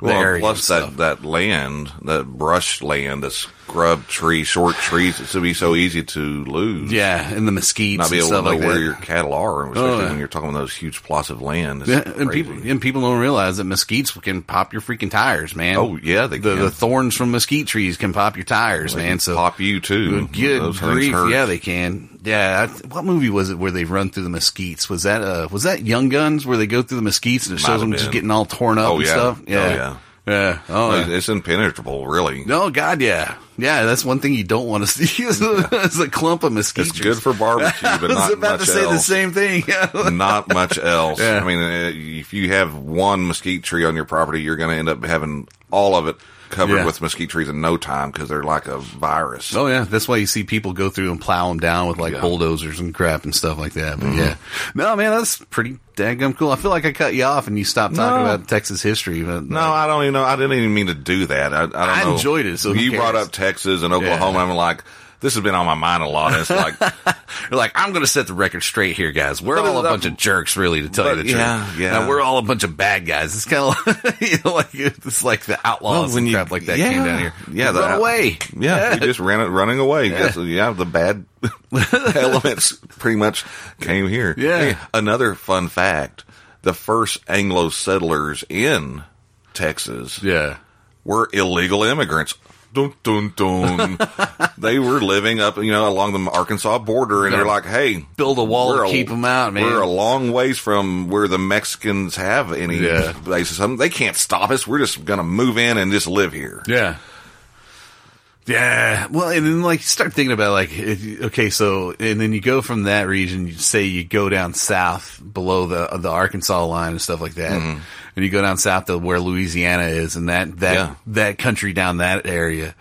the Well, area. plus that, that land, that brush land, that scrub tree, short trees, it's to be so easy to lose. yeah, and the mesquites Not be able to know like where that. your cattle are, oh, especially Oh, yeah. when you're talking about those huge plots of land. It's Yeah, and people and people don't realize that mesquites can pop your freaking tires, man. Oh, yeah, they the, can. the thorns from mesquite trees can pop your tires, They man. can So pop you too. good Those grief, hurt. yeah, they can. Yeah, I, what movie was it where they run through the mesquites? Was that uh was that Young Guns where they go through the mesquites and it Might shows them just getting all torn up Oh, and yeah. stuff? Oh, Yeah, yeah. yeah. Oh, yeah. It's impenetrable, really. No, God, yeah, Yeah, that's one thing you don't want to see is a, is a clump of mesquite It's good for barbecue, I but was not about much to say the same thing. not much else. Yeah. I mean, uh, if you have one mesquite tree on your property, you're going to end up having all of it covered Yeah. with mesquite trees in no time because they're like a virus. Oh yeah, that's why you see people go through and plow them down with like Yeah. Mm-hmm. bulldozers and crap and stuff like that. But yeah, no man, that's pretty daggum cool. I feel like I cut you off and you stopped talking No. about Texas history. But No, I don't even know. I didn't even mean to do that. I, I, don't I enjoyed it, so you brought up Texas and Oklahoma. I'm like, this has been on my mind a lot. It's like, like, I'm going to set the record straight here, guys. We're all a bunch of jerks, really, to tell you but the truth. yeah, yeah. We're all a bunch of bad guys. It's kind of like, you know, like it's like the outlaws when and you- crap like that yeah, came down here. yeah, the- run away. yeah, you just ran it running away. Yeah, so, yeah the bad elements pretty much came here. Yeah. Hey, another fun fact: the first Anglo settlers in Texas yeah. were illegal immigrants. Dun, dun, dun. they were living up, you know, along the Arkansas border, and they're like, "Hey, Build a wall we're to keep 'em out, man." We're a long ways from where the Mexicans have any Yeah. bases. Um, they can't stop us. We're just going to move in and just live here." Yeah. Yeah. Well, and then like you start thinking about like, if, okay, so, and then you go from that region, you say you go down south below the, the Arkansas line and stuff like that. Mm-hmm. And you go down south to where Louisiana is and that, that, Yeah. that country down that area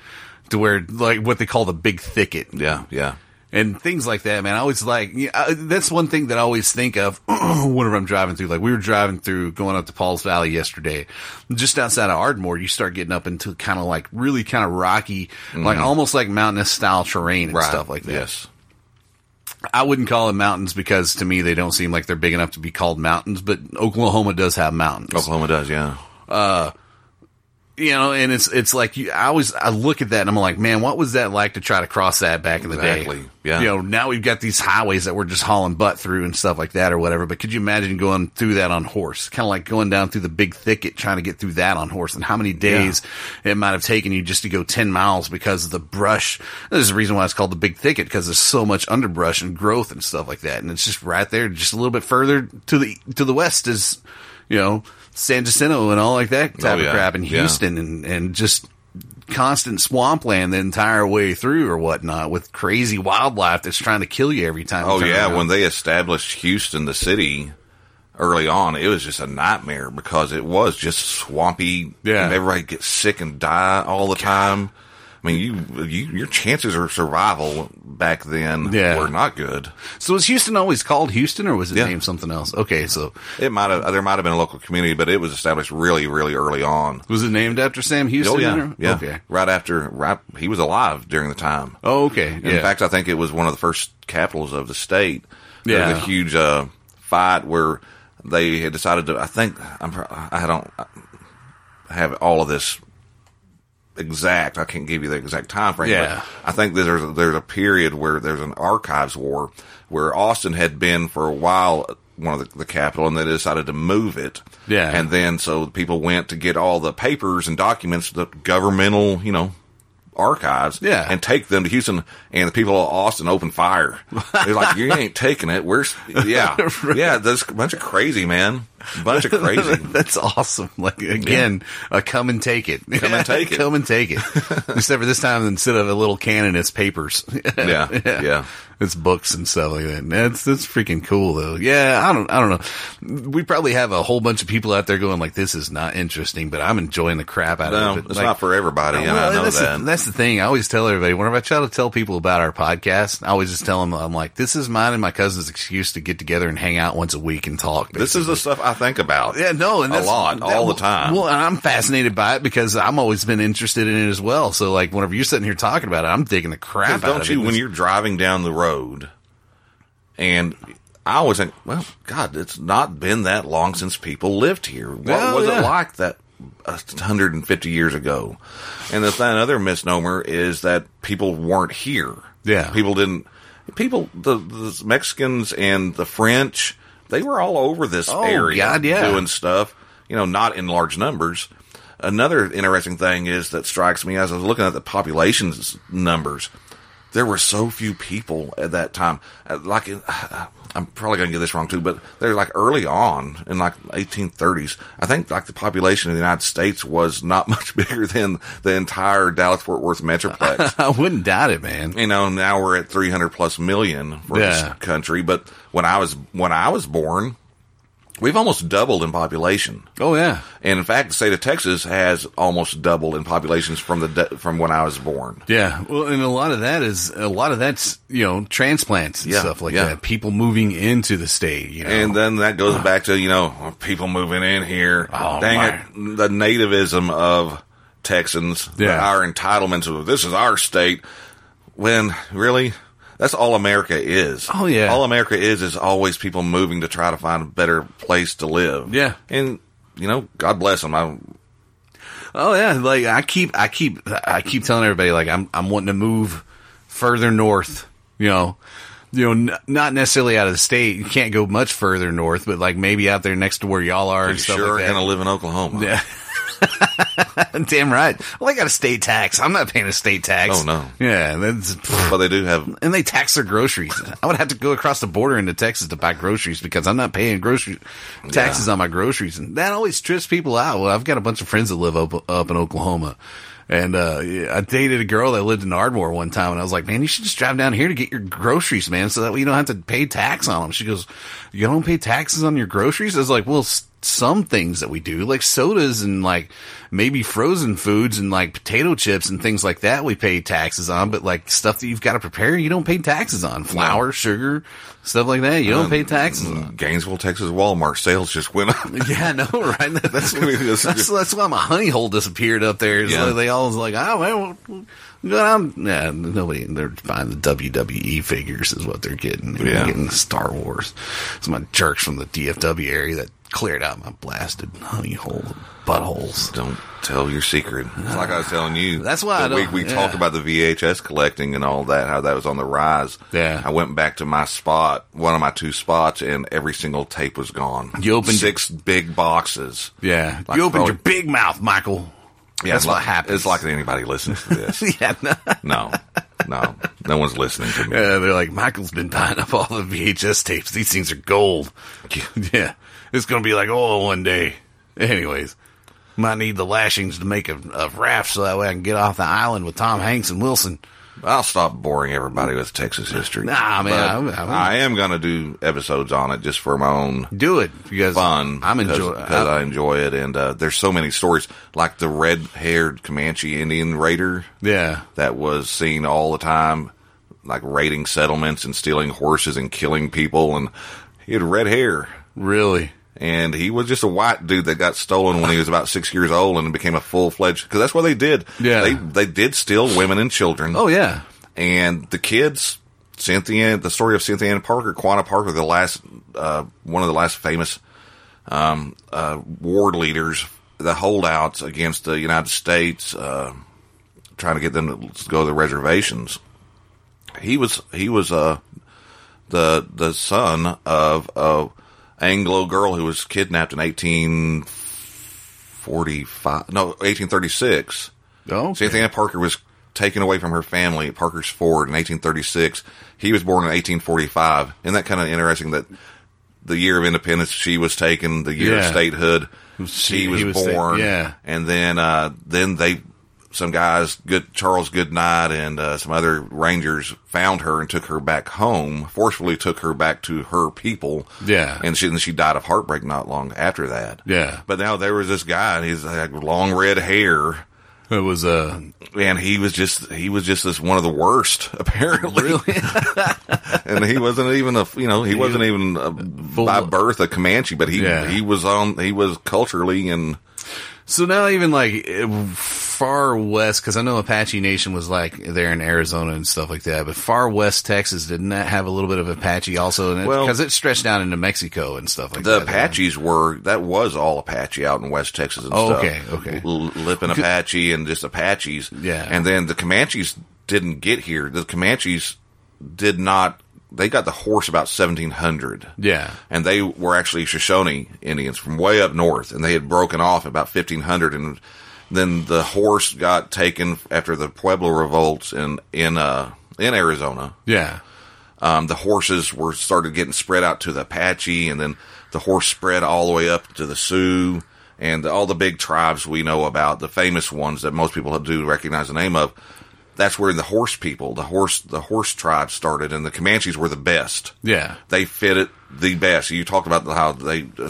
to where like what they call the big thicket Yeah, yeah. and things like that, man. I always like I, that's one thing that I always think of whenever I'm driving through. Like we were driving through, going up to Pauls Valley yesterday, just outside of Ardmore. You start getting up into kind of like really kind of rocky, like almost like mountainous style terrain and Mm-hmm. Right. stuff like that. Yes. I wouldn't call them mountains because to me they don't seem like they're big enough to be called mountains. But Oklahoma does have mountains Oklahoma does, yeah. Uh, you know, and it's it's like you, I always I look at that and I'm like, man, what was that like to try to cross that back in the Exactly, day? yeah. You know, now we've got these highways that we're just hauling butt through and stuff like that or whatever. But could you imagine going through that on horse? Kind of like going down through the big thicket trying to get through that on horse, and how many days it might have taken you just to go ten miles because of the brush. There's a reason why it's called the big thicket because there's so much underbrush and growth and stuff like that, and it's just right there, just a little bit further to the to the west is, you know. San Jacinto and all like that oh, type Oh, yeah. of crap in Yeah. Houston and, and just constant swampland the entire way through or whatnot with crazy wildlife that's trying to kill you every time. Oh yeah, around. when they established Houston, the city, early on, it was just a nightmare because it was just swampy. Yeah. and everybody gets sick and die all the time. I mean, you, you your chances of survival back then Yeah. were not good. so was Houston always called Houston or was it Yeah. named something else? Okay, so It might have there might have been a local community, but it was established really, really early on. was it named after Sam Houston? Oh yeah, or- yeah. Okay. Right after, right, he was alive during the time. Oh, okay. In fact, I think it was one of the first capitals of the state. There was Yeah. a huge uh, fight where they had decided to. I think I'm. I don't have all of this exact. I can't give you the exact time frame. Yeah. But I think that there's a, there's a period where there's an archives war where Austin had been for a while one of the, the capital, and they decided to move it. Yeah. and then so people went to get all the papers and documents, the governmental, you know, archives, Yeah. and take them to Houston. And the people of Austin opened fire. They're like, "You ain't taking it." Where's yeah, yeah? There's a bunch of crazy man, bunch of crazy. That's awesome. Like again, uh, come and take it. Come and take it. come and take it. Except for this time, instead of a little cannon, it's papers. Yeah, yeah. It's books and stuff like that. That's that's freaking cool though. Yeah, I don't I don't know. We probably have a whole bunch of people out there going like, "This is not interesting," but I'm enjoying the crap out No, of it. it's Like- not for everybody. and well, I know that's that. The, that's the thing. I always tell everybody whenever I try to tell people about our podcast, I always just tell them I'm like, "This is mine and my cousin's excuse to get together and hang out once a week and talk." this is the stuff I think about. Yeah, no, and a lot, all the time. Well, and I'm fascinated by it because I'm always been interested in it as well. So, like, whenever you're sitting here talking about it, I'm digging the crap out don't of you it. when you're driving down the road and I always think, well, God, it's not been that long since people lived here. What Oh, was yeah. it like that uh, 150 years ago? And the th- another misnomer is that people weren't here. Yeah. people didn't. People, the, the Mexicans and the French, they were all over this Oh, area God, yeah. doing stuff. You know, not in large numbers. Another interesting thing is that strikes me as I was looking at the populations numbers there were so few people at that time. Uh, Like, I'm probably going to get this wrong too, but they're like early on in like 1830s. I think like the population of the United States was not much bigger than the entire Dallas Fort Worth metroplex. I wouldn't doubt it, man. you know, now we're at 300 plus million for Yeah. this country. But when I was when I was born, we've almost doubled in population. Oh yeah, And in fact, the state of Texas has almost doubled in populations from the de- from when I was born. yeah. Well, and a lot of that is a lot of that's you know transplants and Yeah, stuff like yeah. that. People moving into the state, you know. And then that goes back to, you know, people moving in here. Oh, Dang my. it. The nativism of Texans, Yeah. our entitlements of this is our state. When really, that's all America is. Oh, yeah. All America is is always people moving to try to find a better place to live. Yeah. And, you know, God bless them. I, Oh yeah, like I keep, I keep, I keep telling everybody like I'm, I'm wanting to move further north. You know, you know, n- not necessarily out of the state. You can't go much further north, but like maybe out there next to where y'all are and stuff sure like that. going to live in Oklahoma. Yeah. Damn right. Well, I got a state tax. I'm not paying a state tax. Oh, no. Yeah, that's. But they do have, And they tax their groceries. I would have to go across the border into Texas to buy groceries because I'm not paying grocery taxes on my groceries, and that always trips people out. Well, I've got a bunch of friends that live up up in Oklahoma, and uh, I dated a girl that lived in Ardmore one time, and I was like, "Man, you should just drive down here to get your groceries, man, so that way you don't have to pay tax on them." She goes, "You don't pay taxes on your groceries?" I was like, "Well." s- Some things that we do, like sodas and like maybe frozen foods and like potato chips and things like that, we pay taxes on. But like stuff that you've got to prepare, you don't pay taxes on. Flour, sugar, stuff like that, you don't uh, pay taxes on. Gainesville, Texas Walmart sales just went up. Yeah, no, know, right? That's I mean, it's- that's, that's why my honey hole disappeared up there. Yeah. like they all was like, oh, well, we'll go down. Yeah, nobody, they're buying the WWE figures is what they're getting. They're Yeah. getting Star Wars. It's my jerks from the DFW area that cleared out my blasted honey hole buttholes. Don't tell your secret. It's like I was telling you. That's why I that we, yeah. talked about the VHS collecting and all that, how that was on the rise. Yeah. I went back to my spot, one of my two spots, and every single tape was gone. You opened- six big boxes. Yeah, Like you opened probably- your big mouth, Michael. Yeah, that's what like- happens. It's like anybody listens to this. yeah, no. no, no, no one's listening to me. Yeah, they're like, Michael's been buying up all the VHS tapes. These things are gold. Yeah. It's going to be like oil one day. Anyways, might need the lashings to make a, a raft so that way I can get off the island with Tom Hanks and Wilson. I'll stop boring everybody with Texas history. Nah, man, But I'm- I'm- I am going to do episodes on it just for my own Do it because fun. I'm enjoying because I enjoy it, and uh, there's so many stories like the red-haired Comanche Indian raider Yeah. that was seen all the time, like raiding settlements and stealing horses and killing people, and he had red hair. Really? And he was just a white dude that got stolen when he was about six years old and became a full fledged. Because that's what they did. Yeah. they they did steal women and children. Oh, yeah. and the kids, Cynthia, the story of Cynthia Ann Parker, Quanah Parker, the last, uh, one of the last famous, um, uh, ward leaders, the holdouts against the United States, uh, trying to get them to go to the reservations. He was, he was, uh, the, the son of a Anglo girl who was kidnapped in 1845, no, 1836. Oh, Cynthia Ann Parker was taken away from her family at Parker's Fort in 1836. He was born in 1845. Isn't that kind of interesting that the year of independence she was taken, the year Yeah. of statehood She- she was, was born, yeah. and then uh, then they some guys, good Charles Goodnight and uh, some other rangers found her and took her back home. Forcefully took her back to her people. Yeah. and she and she died of heartbreak not long after that. Yeah. but now there was this guy, and he's like long red hair It was, uh, and he was just he was just this one of the worst apparently and he wasn't even a you know he wasn't even a, by birth a comanche but he Yeah. he was on he was culturally and So now even like eh, far west, because I know Apache Nation was like there in Arizona and stuff like that, but far west Texas didn't that have a little bit of Apache also? Well- because it stretched down into Mexico and stuff like the that. The Apaches were that was all apache out in west texas and Oh, stuff okay, okay. L- Lipan apache and just apaches Yeah. and then the comanches didn't get here the comanches did not they got the horse about 1700 Yeah. and they were actually Shoshone Indians from way up north, and they had broken off about 1500, and then the horse got taken after the Pueblo revolts in in uh, in Arizona. Yeah. Um, the horses were started getting spread out to the Apache, and then the horse spread all the way up to the Sioux and all the big tribes we know about, the famous ones that most people do recognize the name of. That's where the horse people, the horse, the horse tribe started, and the Comanches were the best. Yeah. They fit it the best. You talked about how they uh,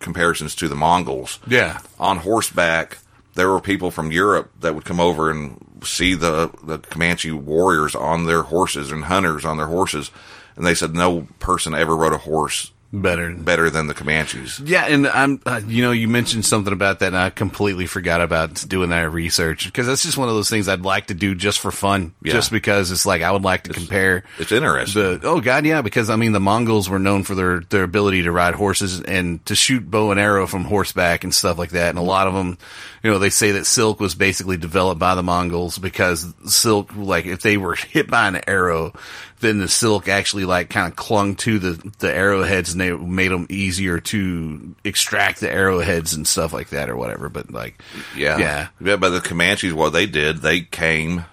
comparisons to the Mongols Yeah. on horseback. There were people from Europe that would come over and see the the Comanche warriors on their horses and hunters on their horses, and they said no person ever rode a horse Better. better than the Comanches. Yeah, and I'm, uh, you know, you mentioned something about that, and I completely forgot about doing that research because that's just one of those things I'd like to do just for fun, Yeah. just because it's like I would like to compare. It's interesting. The oh god yeah because I mean the Mongols were known for their their ability to ride horses and to shoot bow and arrow from horseback and stuff like that and a lot of them you know they say that silk was basically developed by the Mongols because silk like if they were hit by an arrow then the silk actually like kind of clung to the the arrowheads and they made them easier to extract the arrowheads and stuff like that or whatever but like Yeah. yeah Yeah, but the Comanches, what they did, they came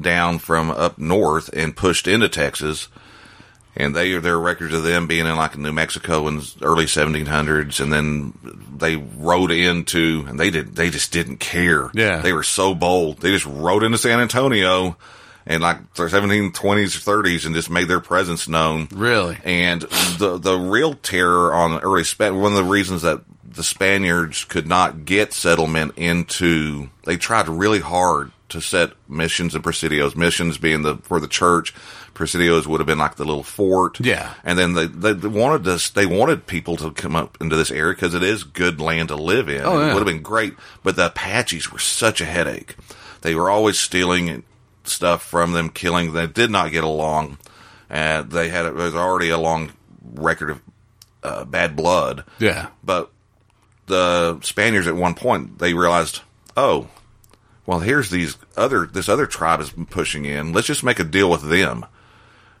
down from up north and pushed into Texas. And they there are records of them being in like New Mexico in the early 1700s, and then they rode into, and they did, they just didn't care. Yeah. they were so bold. They just rode into San Antonio, and like the 1720s, 30s, and just made their presence known. Really? And the the real terror on early Span one of the reasons that the Spaniards could not get settlement into they tried really hard to set missions and presidios. Missions being the for the church, presidios would have been like the little fort. Yeah. And then they they wanted this they wanted people to come up into this area because it is good land to live in. Oh, yeah. It would have been great, but the Apaches were such a headache. They were always stealing stuff from them, killing. They did not get along. And they had there was already a long record of uh, bad blood. yeah But the Spaniards at one point they realized, oh, well, here's these other this other tribe is pushing in. Let's just make a deal with them.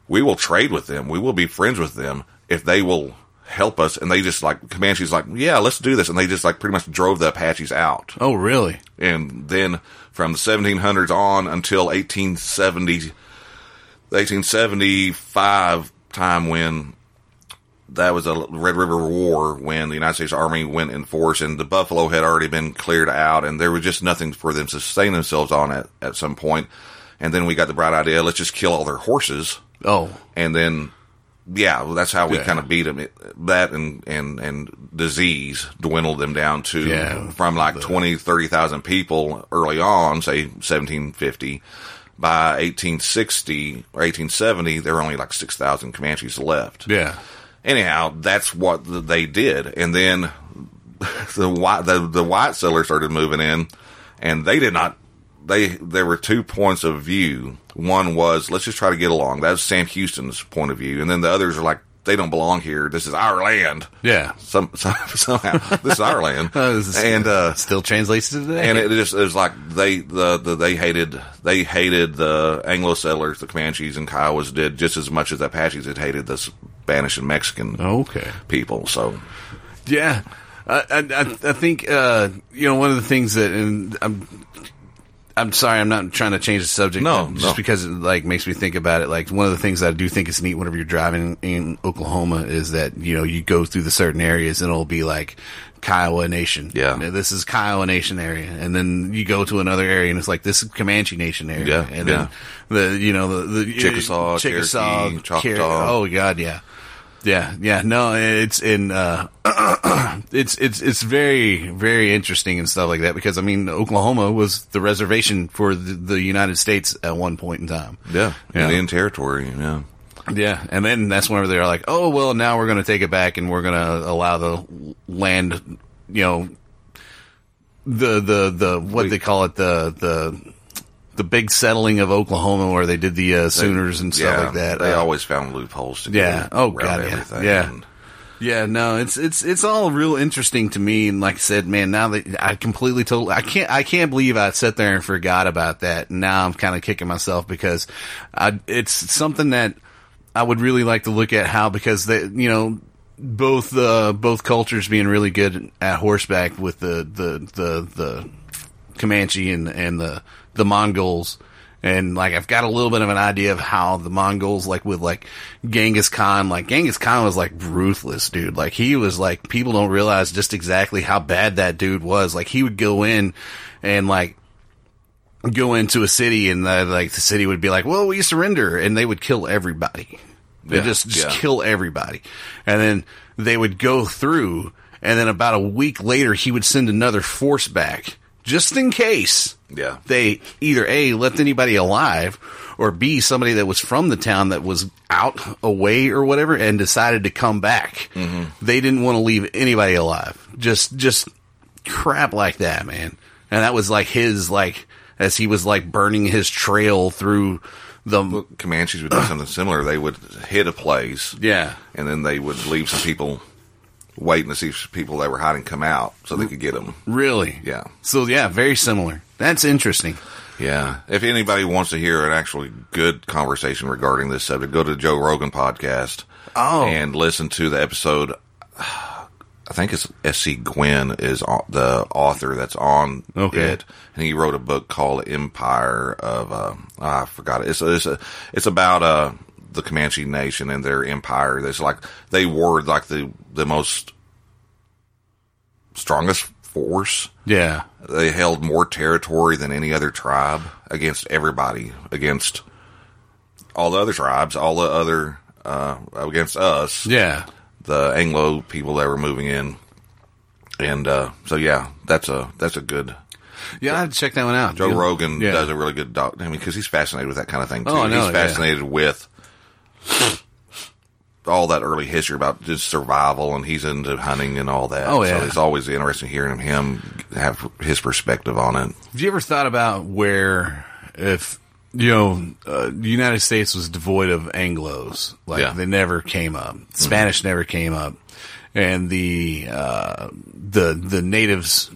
We will trade with them. We will be friends with them if they will help us. And they just like Comanches, like, yeah, let's do this. And they just like pretty much drove the Apaches out. oh really And then from the 1700s on until 1870, the 1875 time when that was a Red River War when the United States Army went in force and the buffalo had already been cleared out and there was just nothing for them to sustain themselves on at, at some point. And then we got the bright idea, let's just kill all their horses. oh And then, yeah, well, that's how we Yeah. kind of beat them. It- That and, and, and disease dwindled them down to Yeah. from like 20, 30,000 people early on, say 1750. By 1860 or 1870, there were only like 6,000 Comanches left yeah anyhow, that's what they did. And then the white the, the white settlers started moving in, and they did not. They there were two points of view. One was let's just try to get along. That was Sam Houston's point of view, and then the others are like they don't belong here. This is our land. yeah Some, some somehow this is our land, Uh, is- and uh, still translates to today and it just it was like they the, the they hated they hated the Anglo settlers, the Comanches and Kiowas did just as much as the Apaches had hated the Spanish and Mexican okay people. So Yeah, I I, I think uh, you know one of the things that and I'm I'm sorry I'm not trying to change the subject. No, just no. because it like makes me think about it. Like one of the things that I do think is neat whenever you're driving in Oklahoma is that you know you go through the certain areas and it'll be like Kiowa Nation. Yeah. This is Kiowa Nation area, and then you go to another area and it's like this is Comanche Nation area. Yeah, and yeah. then the you know the, the Chickasaw, Chickasaw, Cherokee, Choctaw. Cher- oh god, yeah. Yeah, yeah, no, it's in, uh, it's, it's, it's very, very interesting and stuff like that because I mean, Oklahoma was the reservation for the, the United States at one point in time. yeah, Yeah. Indian territory. Yeah, Yeah. And then that's whenever they're like, oh, well, now we're going to take it back and we're going to allow the land, you know, the, the, the, what they call it, the, the, the big settling of Oklahoma where they did the, uh, Sooners and stuff yeah, like that. They Uh, always found loopholes to Yeah. get Oh, God, yeah. everything. Yeah. And Yeah, no, it's it's it's all real interesting to me, and like I said, man, now that I completely told, I can't I can't believe I sat there and forgot about that. And now I'm kind of kicking myself because I, it's something that I would really like to look at how because they, you know, both uh, both cultures being really good at horseback with the the the the Comanche and and the the Mongols And like I've got a little bit of an idea of how the Mongols like with like Genghis Khan, like Genghis Khan was like ruthless, dude. Like he was like people don't realize just exactly how bad that dude was. Like he would go in and like go into a city and uh, like the city would be like, "Well, we surrender," and they would kill everybody. They Yeah, just just yeah. kill everybody, and then they would go through, and then about a week later, he would send another force back just in case. Yeah. they either a left anybody alive, or b somebody that was from the town that was out away or whatever and decided to come back. Mm-hmm. They didn't want to leave anybody alive. Just just crap like that, man. And that was like his like as he was like burning his trail through the Comanches would do something similar. They would hit a place, yeah. and then they would leave some people waiting to see if people that were hiding come out so they could get them. Really? Yeah. So yeah, very similar. That's interesting. Yeah. If anybody wants to hear an actually good conversation regarding this subject, go to the Joe Rogan podcast. Oh. And listen to the episode. I think it's S.C. Gwynne is the author that's on Okay. it, and he wrote a book called Empire of. Uh, I forgot it. It's it's a, it's about uh the Comanche Nation and their empire. There's like they were like the the most strongest force Yeah. they held more territory than any other tribe against everybody, against all the other tribes, all the other uh, against us, Yeah. the Anglo people that were moving in, and uh, so yeah, that's a that's a good. Yeah, I had to check that one out. Joe Yeah. Rogan Yeah. does a really good doc. I mean, because he's fascinated with that kind of thing too. Oh, I know, he's yeah. fascinated with all that early history about just survival, and he's into hunting and all that. Oh, yeah. so it's always interesting hearing him have his perspective on it. Have you ever thought about where if you know uh, the United States was devoid of Anglo's, like Yeah. they never came up, Spanish never came up, and the uh, the the natives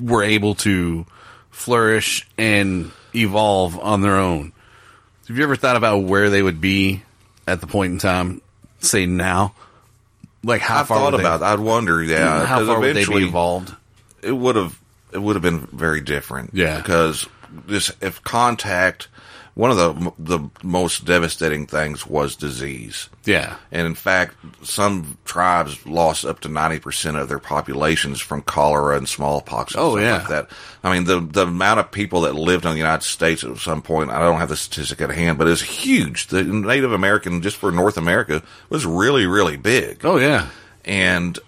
were able to flourish and evolve on their own. Have you ever thought about where they would be at the point in time, say now? Like how I've far thought would they- about. I'd wonder. Yeah, mm, how 'cause far would they be it would have it would have been very different. Yeah. because this if contact one of the the most devastating things was disease. Yeah, And in fact, some tribes lost up to ninety percent of their populations from cholera and smallpox. And Oh, stuff yeah. like that. I mean, the the amount of people that lived in the United States at some point, I don't have the statistic at hand, but it's huge. The Native American, just for North America, was really really big, oh yeah. and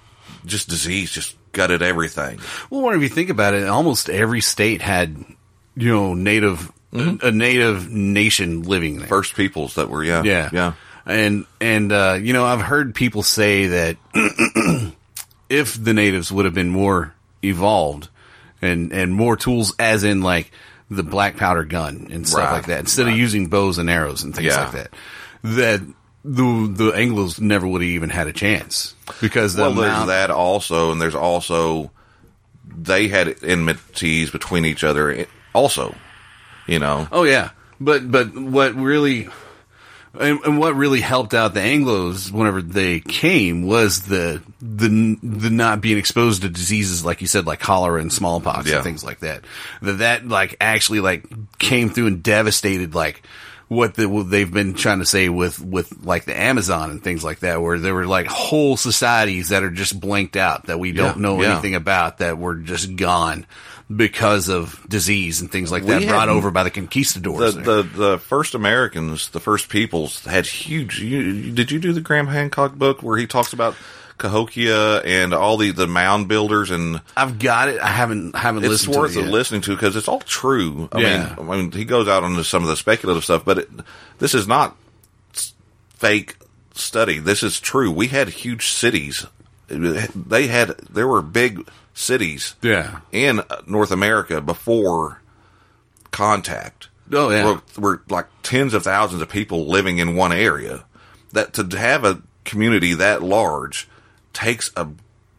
just disease just gutted everything. Well, whenever you think about it, almost every state had, you know, native a native nation living there. First peoples that were yeah yeah, yeah and and uh, you know, I've heard people say that if the natives would have been more evolved and and more tools, as in like the black powder gun and stuff Right, like that, instead right. of using bows and arrows and things Yeah. like that, that the the Anglos never would have even had a chance because the well, there's that also, and there's also they had enmities between each other. eh, Also, you know, Oh yeah, but but what really and, and what really helped out the Anglo's whenever they came was the the the not being exposed to diseases like you said like cholera and smallpox Yeah. and things like that. That that like actually like came through and devastated like what the, what they've been trying to say with with like the Amazon and things like that, where there were like whole societies that are just blanked out that we don't Yeah, know yeah. anything about that were just gone because of disease and things like We that brought over by the conquistadors. the, the the first Americans, the first peoples, had huge. You, did you do the Graham Hancock book where he talks about Cahokia and all the the mound builders and I've got it. I haven't haven't it's listened worth to it listening to because it's all true. I Yeah. mean, I mean, he goes out into some of the speculative stuff, but it, this is not fake study. This is true. We had huge cities. They had there were big cities Yeah. in North America before contact. Oh, yeah. We're, we're like tens of thousands of people living in one area. That to have a community that large takes a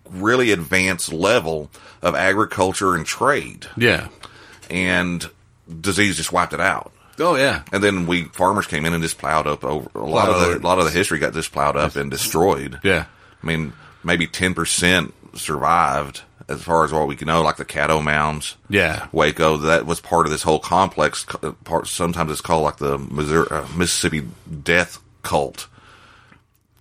really advanced level of agriculture and trade, Yeah. and disease just wiped it out. Oh yeah. And then we farmers came in and just plowed up over a lot Plowed of the, a lot of the history got just plowed up and destroyed. Yeah. I mean, maybe ten percent survived, as far as what we can know, like the Caddo Mounds, Yeah. Waco, that was part of this whole complex. Part sometimes it's called like the Missouri, uh, Mississippi Death Cult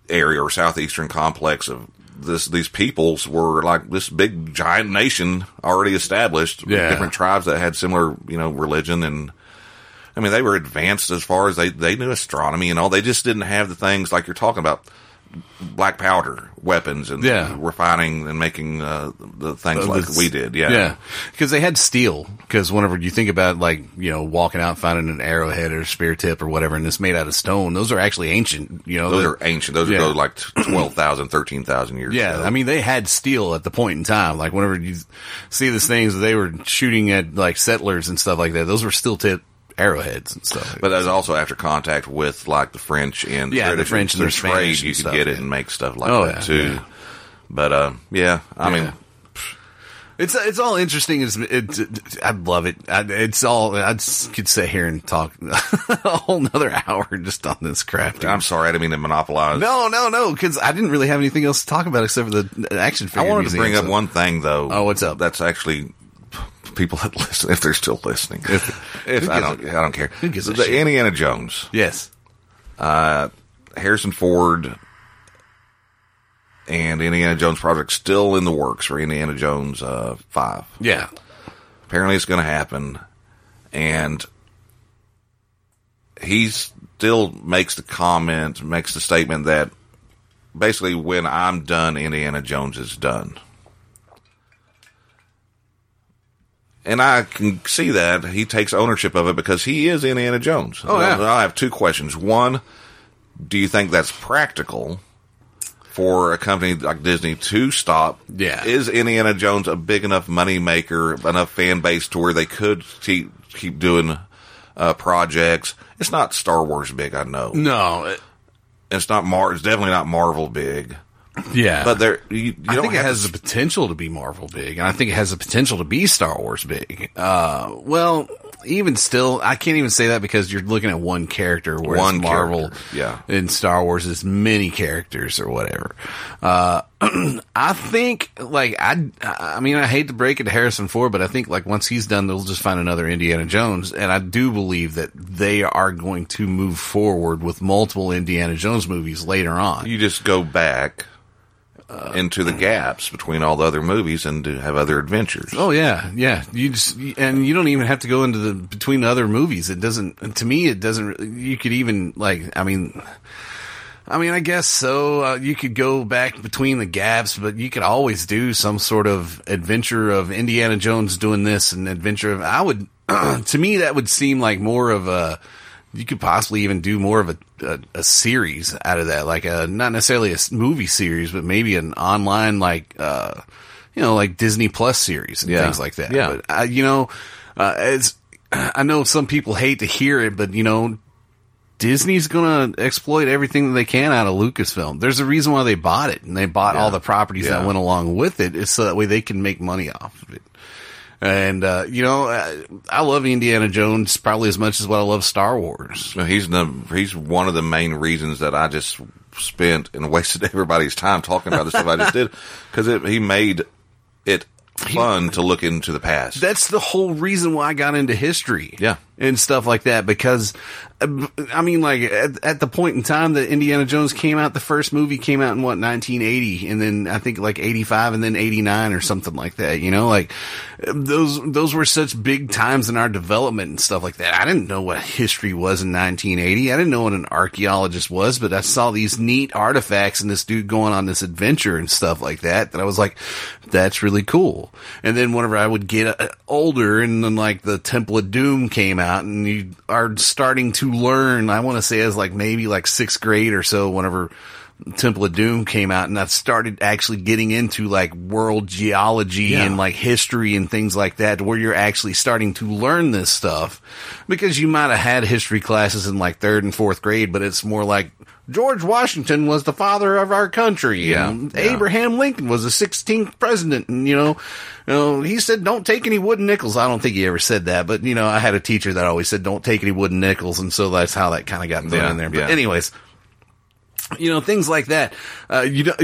area or southeastern complex of this. These peoples were like this big giant nation already established. Yeah. different tribes that had similar, you know, religion and. I mean, they were advanced as far as they they knew astronomy and all. They just didn't have the things like you're talking about, black powder weapons and Yeah. refining and making uh, the things Uh, like we did. Yeah, Yeah. Because they had steel. Because whenever you think about, like, you know, walking out finding an arrowhead or spear tip or whatever, and it's made out of stone, those are actually ancient. You know, Those are ancient. Those Yeah. go like 12,000, 13,000 years Yeah, ago. I mean they had steel at the point in time. Like whenever you see these things, they were shooting at like settlers and stuff like that. Those were steel tip arrowheads and stuff. but that was also after contact with like the French and Yeah, the French and the trade. Spanish You could stuff, get it yeah. and make stuff like Oh, that yeah, too. But uh, yeah, I mean, It's it's all interesting. It's, it, it, I love it. I, it's all I could sit here and talk a whole nother hour just on this crap. I'm sorry, I didn't mean to monopolize. no, no, no, because I didn't really have anything else to talk about except for the action I figure. wanted to bring up one thing though. Oh, what's up? That's actually people that listen if they're still listening. If, if I don't, I don't care. who gives a the shit? Indiana Jones, Yes. Harrison Ford, and Indiana Jones project still in the works for Indiana Jones uh, Five. Yeah. apparently it's going to happen and he still makes the comment makes the statement that basically when i'm done indiana jones is done and i can see that he takes ownership of it because he is indiana jones Oh, yeah. i have two questions one do you think that's practical for a company like Disney to stop. Yeah. Is Indiana Jones a big enough money maker, enough fan base to where they could keep keep doing uh, projects? It's not Star Wars big, I know. No. it- It's not Mar. It's definitely not Marvel big. Yeah. But there, you, you I don't think it has to the potential to be Marvel big, and I think it has the potential to be Star Wars big. Uh, well, even still, I can't even say that because you're looking at one character, whereas One Marvel, character, yeah. in Star Wars is many characters or whatever. Uh, I think, like, I, I mean, I hate to break it to Harrison Ford, but I think, like, once he's done, they'll just find another Indiana Jones, and I do believe that they are going to move forward with multiple Indiana Jones movies later on. you just go back into the gaps between all the other movies and to have other adventures. Oh yeah, yeah. You just and you don't even have to go into the between the other movies. It doesn't. To me, it doesn't. You could even like. I mean. I mean, I guess so. Uh, you could go back between the gaps, but you could always do some sort of adventure of Indiana Jones doing this and adventure of. I would, to me, that would seem like more of a. You could possibly even do more of a, a, a series out of that, like a not necessarily a movie series, but maybe an online like, uh, you know, like Disney Plus series and Yeah. things like that. Yeah. But uh, you know, uh, it's I know some people hate to hear it, but you know, Disney's gonna exploit everything that they can out of Lucasfilm. There's a reason why they bought it, and they bought all the properties Yeah. that went along with it, is so that way they can make money off of it. And uh, you know, I, I love Indiana Jones probably as much as what I love Star Wars. He's the he's one of the main reasons that I just spent and wasted everybody's time talking about the stuff I just did because he made it fun to look into the past. That's the whole reason why I got into history. Yeah. And stuff like that because, uh, I mean, like at, at the point in time that Indiana Jones came out, the first movie came out in what, 1980 and then I think like 85 and then 89 or something like that, you know, like those, those were such big times in our development and stuff like that. I didn't know what history was in 1980. I didn't know what an archaeologist was, but I saw these neat artifacts and this dude going on this adventure and stuff like that that I was like, that's really cool. And then whenever I would get uh, older and then like the Temple of Doom came out and you are starting to learn, I want to say as like maybe like sixth grade or so, whenever Temple of Doom came out and I started actually getting into like world geology Yeah. and like history and things like that where you're actually starting to learn this stuff because you might have had history classes in like third and fourth grade, but it's more like George Washington was the father of our country. Yeah, and yeah. Abraham Lincoln was the 16th president. And, you know, you know, he said, don't take any wooden nickels. I don't think he ever said that, but you know, I had a teacher that always said, don't take any wooden nickels. And so that's how that kind of got thrown Yeah, in there. But anyways, you know things like that. Uh, you know,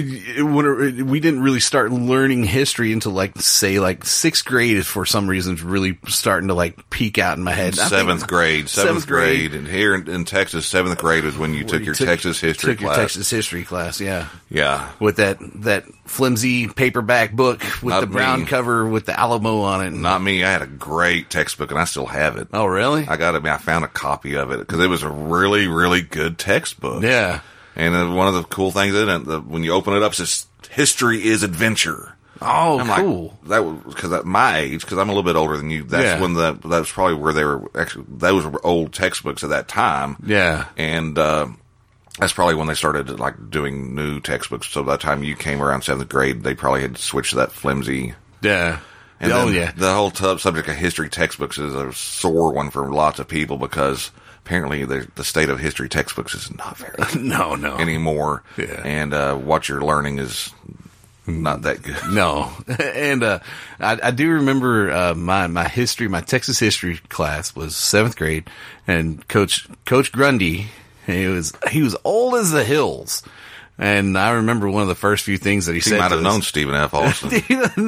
when we didn't really start learning history until like say like sixth grade. For some reason, really starting to like peek out in my head. Seventh grade, seventh, Seventh grade. grade, and here in, in Texas, seventh grade was when you took you your took- Texas history took class. your Texas history class. Yeah, Yeah, with that that flimsy paperback book with Not the brown me. cover with the Alamo on it. not me. I had a great textbook, and I still have it. oh, really? I got it. I found a copy of it because it was a really, really good textbook. yeah. And uh, one of the cool things in it, the, when you open it up, it says "History is adventure." Oh, I'm cool. like, that was because at my age, because I'm a little bit older than you. That's Yeah. when the that was probably where they were actually. Those were old textbooks at that time. yeah. and uh, that's probably when they started like doing new textbooks. So by the time you came around seventh grade, they probably had switched to that flimsy. Yeah. And oh, yeah. the whole tub subject of history textbooks is a sore one for lots of people because apparently the the state of history textbooks is not very good no, no. anymore. Yeah. and uh, what you're learning is not that good. No, and uh, I, I do remember uh, my my history, my Texas history class was seventh grade, and Coach Coach Grundy, he was he was old as the hills, and I remember one of the first few things that he, said. He said. might have us- known Stephen F. Austin.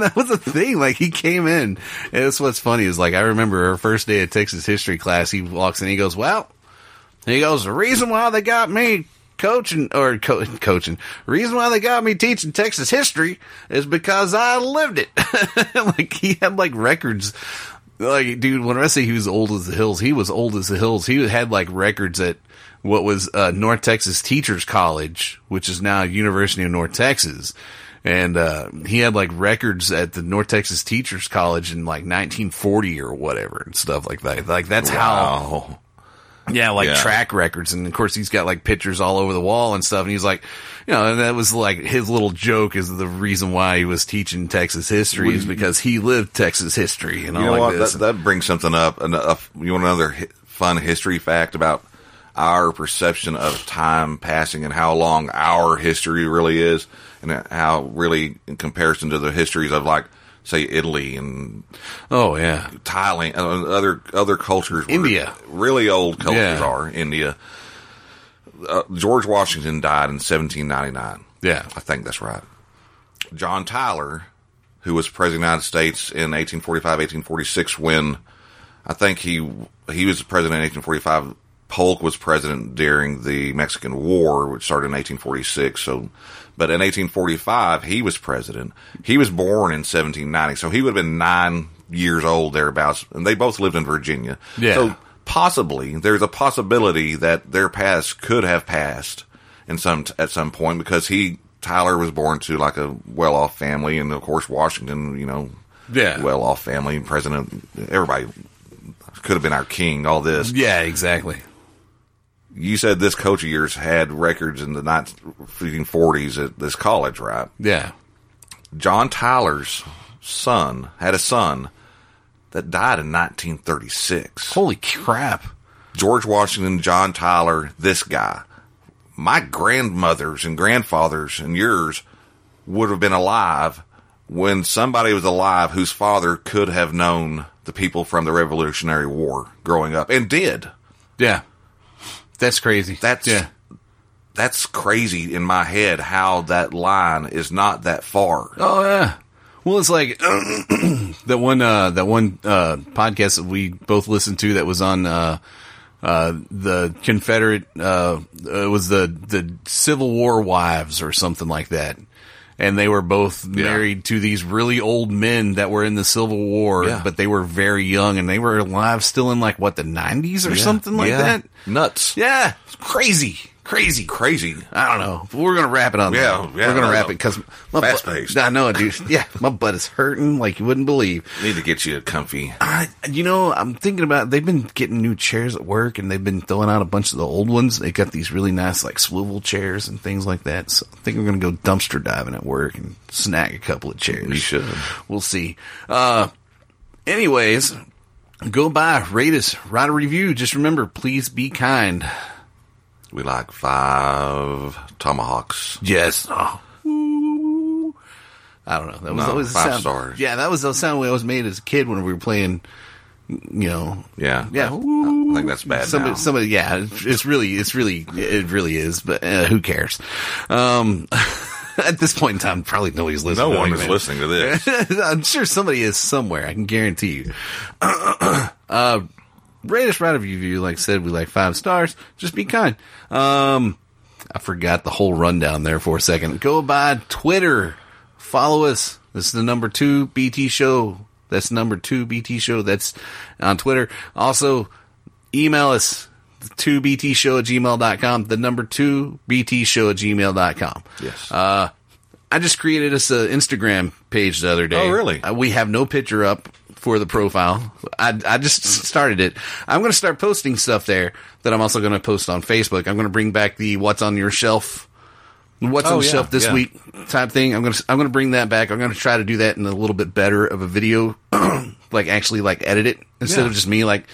That was a thing. Like he came in, and that's what's funny is like I remember our first day of Texas history class. He walks in, he goes, "Well," he goes, "The reason why they got me coaching or co- coaching, reason why they got me teaching Texas history is because I lived it." like he had like records. Like, dude, when I say he was old as the hills, he was old as the hills. He had like records at what was uh, North Texas Teachers College, which is now University of North Texas. And uh, he had like records at the North Texas Teachers College in like 1940 or whatever and stuff like that. Like that's how, yeah, like Yeah. track records. And of course, he's got like pictures all over the wall and stuff. And he's like, you know, and that was like his little joke is the reason why he was teaching Texas history is because he lived Texas history and all You know like what? this. That, that brings something up. A- you want another hi- fun history fact about our perception of time passing and how long our history really is, and how really in comparison to the histories of like say Italy and oh yeah, Thailand, uh, other other cultures, India. really old cultures Yeah. are India. Uh, George Washington died in 1799. yeah, I think that's right. John Tyler, who was president of the United States in 1845, 1846, when I think he he was president in 1845. Polk was president during the Mexican War, which started in 1846. So, but in 1845, he was president. He was born in 1790, so he would have been nine years old thereabouts, and they both lived in Virginia. Yeah. So possibly there's a possibility that their paths could have passed in some at some point because he Tyler was born to like a well off family, and of course Washington, you know, Yeah. well off family, president, everybody could have been our king. All this, yeah, exactly. You said this coach of yours had records in the 1940s at this college, right? Yeah, John Tyler's son had a son that died in 1936. holy crap. George Washington, John Tyler, this guy. My grandmothers and grandfathers and yours would have been alive when somebody was alive whose father could have known the people from the Revolutionary War growing up and did. Yeah, that's crazy. That's yeah. that's crazy in my head how that line is not that far. Oh yeah. Well, it's like that one uh, that one uh, podcast that we both listened to that was on uh, uh, the Confederate. Uh, it was the the Civil War wives or something like that, and they were both married to these really old men that were in the Civil War, Yeah. but they were very young and they were alive still in like what the nineties or something like Yeah. that. Nuts. Yeah, it's crazy, crazy. Crazy. I don't know. But we're gonna wrap it on. Yeah, yeah, we're gonna wrap know. it because my Fast butt- paced. I know, dude. Yeah, my butt is hurting like you wouldn't believe. Need to get you a comfy. I, you know, I'm thinking about. They've been getting new chairs at work, and they've been throwing out a bunch of the old ones. They got these really nice like swivel chairs and things like that. So I think we're gonna go dumpster diving at work and snag a couple of chairs. You should. We'll see. Uh, anyways, go by, rate us, write a review. Just remember, please be kind. We like five tomahawks. Yes. Oh. I don't know. That was No, always the five sound. stars. Yeah, that was the sound we always made as a kid when we were playing. You know. Yeah. Yeah. I think that's bad Somebody, now. somebody, yeah, it's really, it's really, it really is. But uh, who cares? Um, at this point in time, probably nobody's listening. no one is listening to this. I'm sure somebody is somewhere. I can guarantee you. uh, rate us, write a review. Like I said, we like five stars. Just be kind. Um, I forgot the whole rundown there for a second. Go by Twitter. Follow us. This is the number two BT show. That's number two BT show. That's on Twitter. Also, email us. 2BT show at gmail.com. The number two BT show at gmail.com. Yes. Uh, I just created us an Instagram page the other day. Oh, really? Uh, we have no picture up for the profile. I, I just started it. I'm going to start posting stuff there that I'm also going to post on Facebook. I'm going to bring back the what's on your shelf, what's Oh, on the yeah, shelf this yeah. week type thing. I'm going to I'm going to bring that back. I'm going to try to do that in a little bit better of a video, like actually like edit it instead Yeah. of just me like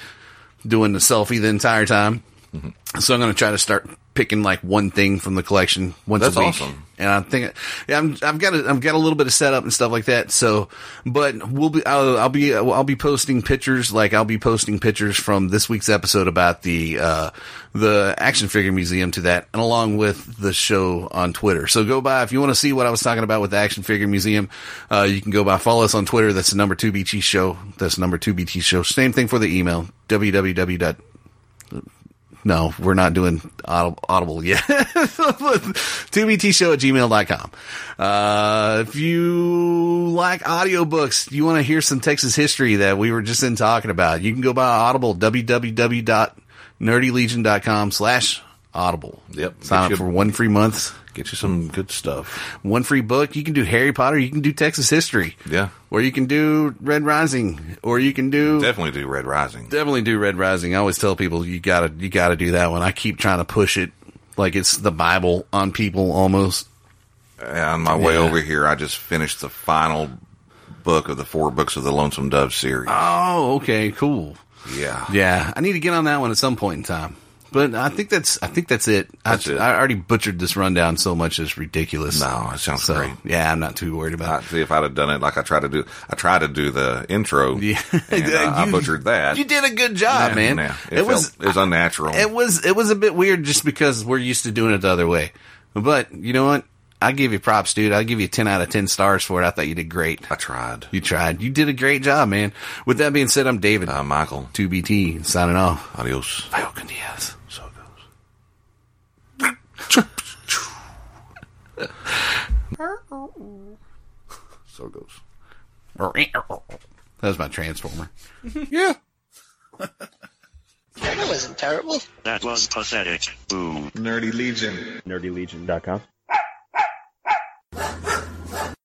doing the selfie the entire time. Mm-hmm. So I'm going to try to start picking like one thing from the collection once That's a week. awesome. And I think yeah, I'm, I've got a, I've got a little bit of setup and stuff like that. So, but we'll be I'll, I'll be I'll be posting pictures like I'll be posting pictures from this week's episode about the uh, the action figure museum to that, and along with the show on Twitter. So go by if you want to see what I was talking about with the action figure museum. Uh, you can go by follow us on Twitter. That's the number two BT show. That's the number two BT show. Same thing for the email www. No, we're not doing audible, yet. 2btshow at gmail.com. Uh, if you like audiobooks, you want to hear some Texas history that we were just in talking about, you can go by Audible, www.nerdylegion.com slash audible. Yep. Sign up for one free month, Get you some good stuff. one free book. You can do Harry Potter, you can do Texas history. Yeah. Or you can do Red Rising, or you can do Definitely do Red Rising. definitely do Red Rising. I always tell people you gotta you gotta do that one. I keep trying to push it like it's the Bible on people almost. On my way Yeah. over here, I just finished the final book of the four books of the Lonesome Dove series. Oh, okay, cool. yeah. Yeah, I need to get on that one at some point in time. But I think that's I think that's it. That's I, it. I already butchered this rundown so much it's ridiculous. No, it sounds so great. yeah, I'm not too worried about. see if I'd have done it like I try to do. I tried to do the intro. it. and, uh, I butchered that. You did a good job, Yeah, man. yeah. It, It, was felt, it was unnatural. it was it was a bit weird just because we're used to doing it the other way. But you know what? I give you props, dude. I give you ten out of ten stars for it. I thought you did great. I tried. You tried. You did a great job, man. With that being said, I'm David. Uh, Michael, 2BT signing off. adios. Falcon Diaz. So it goes. so it goes. That was my transformer. Yeah. That wasn't terrible. That was pathetic. Boo. Nerdy Legion. nerdylegion.com.